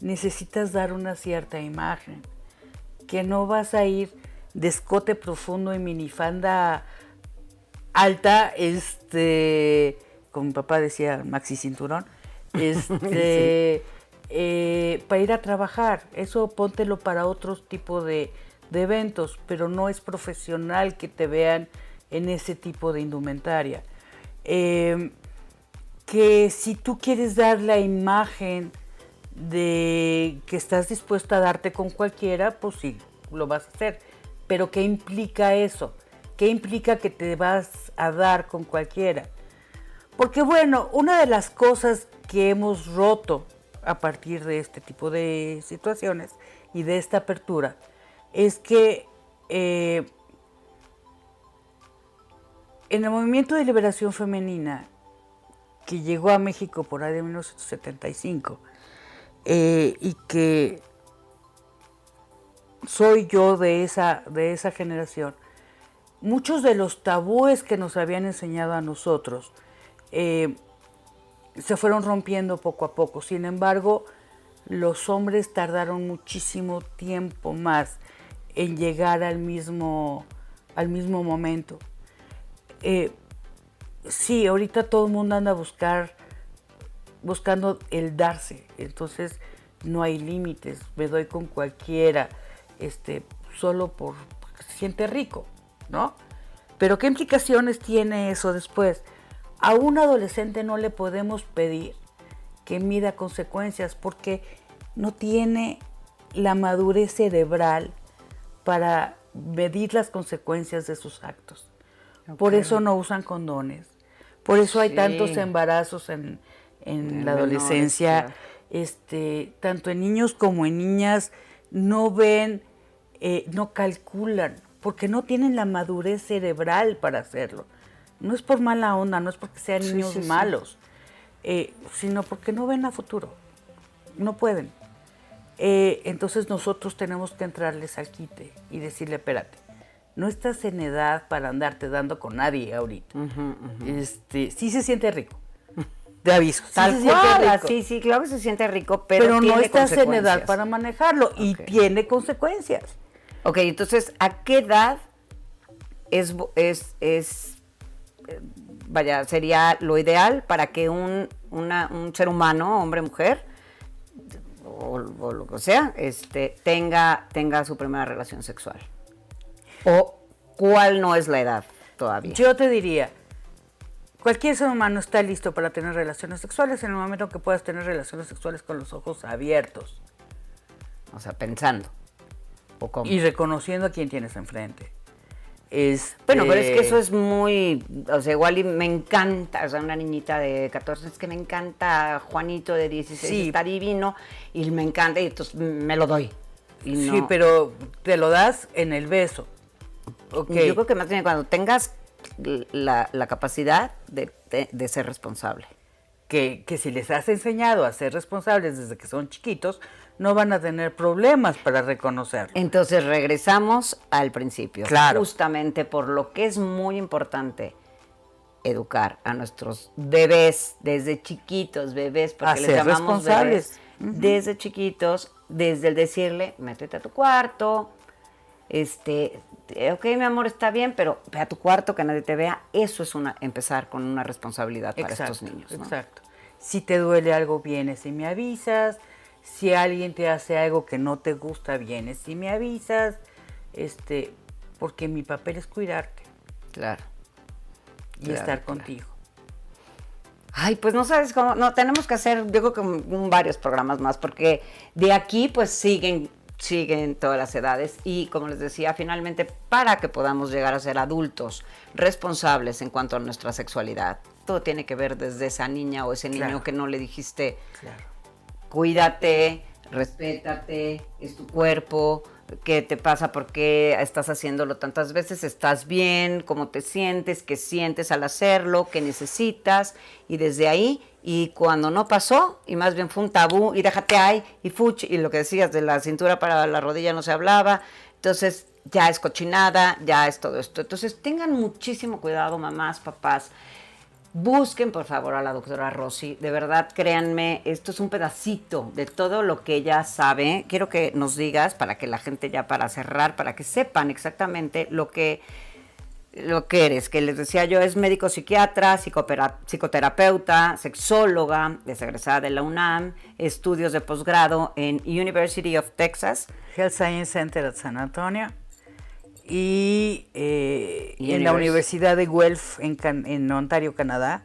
necesitas dar una cierta imagen, que no vas a ir de escote profundo y minifanda alta, este, como mi papá decía, maxi cinturón, [laughs] este, eh, para ir a trabajar. Eso póntelo para otro tipo de, de eventos, pero no es profesional que te vean en ese tipo de indumentaria. Eh, que si tú quieres dar la imagen de que estás dispuesta a darte con cualquiera, pues sí, lo vas a hacer. Pero ¿qué implica eso? ¿Qué implica que te vas a dar con cualquiera? Porque bueno, una de las cosas que hemos roto a partir de este tipo de situaciones y de esta apertura es que eh, en el movimiento de liberación femenina que llegó a México por ahí de 1975 eh, y que soy yo de esa, de esa generación, muchos de los tabúes que nos habían enseñado a nosotros eh, se fueron rompiendo poco a poco. Sin embargo, los hombres tardaron muchísimo tiempo más en llegar al mismo, al mismo momento. Eh, sí, ahorita todo el mundo anda a buscar, buscando el darse. Entonces no hay límites. Me doy con cualquiera, este, solo por se siente rico, ¿no? Pero ¿qué implicaciones tiene eso después? A un adolescente no le podemos pedir que mida consecuencias porque no tiene la madurez cerebral para medir las consecuencias de sus actos. Por eso no usan condones. Por eso hay Sí. tantos embarazos en, en En la menores, adolescencia. claro. Este, tanto en niños como en niñas no ven, eh, no calculan, porque no tienen la madurez cerebral para hacerlo. No es por mala onda, no es porque sean Sí, niños sí. malos, eh, sino porque no ven a futuro. No pueden. Eh, entonces nosotros tenemos que entrarles al quite y decirle, espérate, no estás en edad para andarte dando con nadie ahorita. Este, sí se siente rico. Te aviso. sí Tal se siente cual, rico, así sí, claro que se siente rico, pero, pero, no estás en edad para manejarlo y tiene consecuencias. Ok, entonces, ¿a qué edad es, es, es eh, vaya, sería lo ideal para que un, una- un ser humano, hombre, mujer, o, o lo que sea, este, tenga, tenga su primera relación sexual? ¿O cuál no es la edad todavía? Yo te diría, cualquier ser humano está listo para tener relaciones sexuales en el momento que puedas tener relaciones sexuales con los ojos abiertos o sea, pensando. ¿O cómo? y reconociendo a quién tienes enfrente. Bueno, pero es que Este, eso es muy, o sea, igual y me encanta, o sea, una niñita de 14, es que me encanta Juanito de 16, Sí. está divino y me encanta y entonces me lo doy. Y no- Sí, pero te lo das en el beso. Ok. Yo creo que más bien cuando tengas la, la capacidad de, de- de ser responsable. que, que si les has enseñado a ser responsables desde que son chiquitos, no van a tener problemas para reconocerlo. Entonces regresamos al principio. Claro. Justamente por lo que es muy importante educar a nuestros bebés desde chiquitos, bebés, porque A les llamamos responsables. bebés, desde chiquitos, desde el decirle, métete a tu cuarto, este, ok, mi amor, está bien, pero ve a tu cuarto, que nadie te vea. Eso es una empezar con una responsabilidad para estos niños. ¿no? Exacto. Si te duele algo, vienes y me avisas. Si alguien te hace algo que no te gusta, vienes y me avisas. Este, porque mi papel es cuidarte Claro. y Claro, estar claro. contigo. Ay, pues no sabes cómo, no, tenemos que hacer, yo creo que un- varios programas más, porque de aquí pues siguen, siguen todas las edades y como les decía, finalmente para que podamos llegar a ser adultos responsables en cuanto a nuestra sexualidad, todo tiene que ver desde esa niña o ese niño Claro. que no le dijiste, Claro. cuídate, respétate, es tu cuerpo, qué te pasa, por qué estás haciéndolo tantas veces, estás bien, cómo te sientes, qué sientes al hacerlo, qué necesitas, y desde ahí, y cuando no pasó, y más bien fue un tabú, y déjate ahí, y fuch, y lo que decías de la cintura para la rodilla no se hablaba, entonces ya es cochinada, ya es todo esto. Entonces tengan muchísimo cuidado, mamás, papás. Busquen por favor a la doctora Rossi, de verdad créanme, esto es un pedacito de todo lo que ella sabe. Quiero que nos digas para que la gente ya para cerrar, para que sepan exactamente lo que lo que eres, que les decía yo, es médico psiquiatra, psicoterapeuta, sexóloga, desegresada de la UNAM, estudios de posgrado en University of Texas, Health Science Center at San Antonio y, eh, Y en la univers- Universidad de Guelph en, Can- en Ontario, Canadá.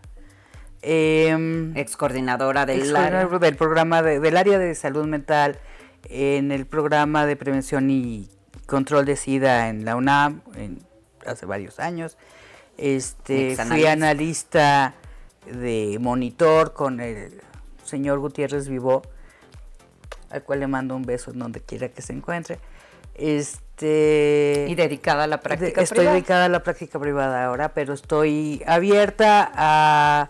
Em, ex coordinadora del ex del programa de- del área de salud mental en el programa de prevención y control de SIDA en la UNAM en- hace varios años. Este, fui analista de monitor con el señor Gutiérrez Vivó, al cual le mando un beso en donde quiera que se encuentre. Este, y dedicada a la práctica de- estoy privada. dedicada a la práctica privada ahora, pero estoy abierta a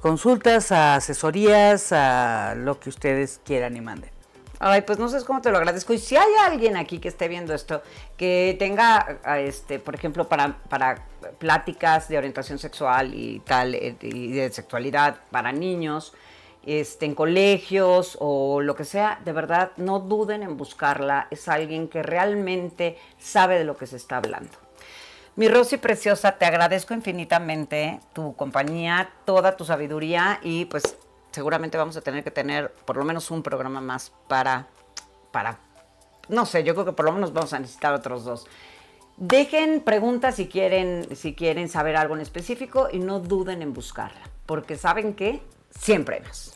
consultas, a asesorías, a lo que ustedes quieran y manden. Ay, pues no sé cómo te lo agradezco. Y si hay alguien aquí que esté viendo esto, que tenga, este, por ejemplo, para, para pláticas de orientación sexual y tal, eh, y de sexualidad para niños, este, en colegios o lo que sea, de verdad, no duden en buscarla. Es alguien que realmente sabe de lo que se está hablando. Mi Rosy preciosa, te agradezco infinitamente tu compañía, toda tu sabiduría y pues seguramente vamos a tener que tener por lo menos un programa más para, para, no sé, yo creo que por lo menos vamos a necesitar otros dos. Dejen preguntas si quieren, si quieren saber algo en específico y no duden en buscarla, porque saben que siempre hay más.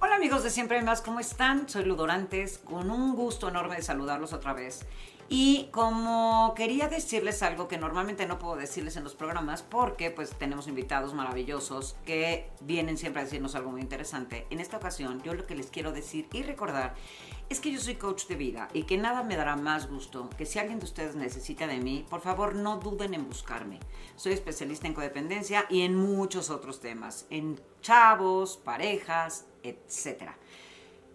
Hola amigos de Siempre hay más, ¿cómo están? Soy Ludorantes, con un gusto enorme de saludarlos otra vez. Y como quería decirles algo que normalmente no puedo decirles en los programas, porque pues tenemos invitados maravillosos que vienen siempre a decirnos algo muy interesante. En esta ocasión, yo lo que les quiero decir y recordar es que yo soy coach de vida y que nada me dará más gusto que si alguien de ustedes necesita de mí, por favor no duden en buscarme. Soy especialista en codependencia y en muchos otros temas, en chavos, parejas, etcétera.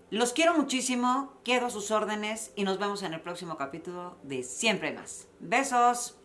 Los quiero muchísimo, quiero sus órdenes y nos vemos en el próximo capítulo de Siempre Más. Besos.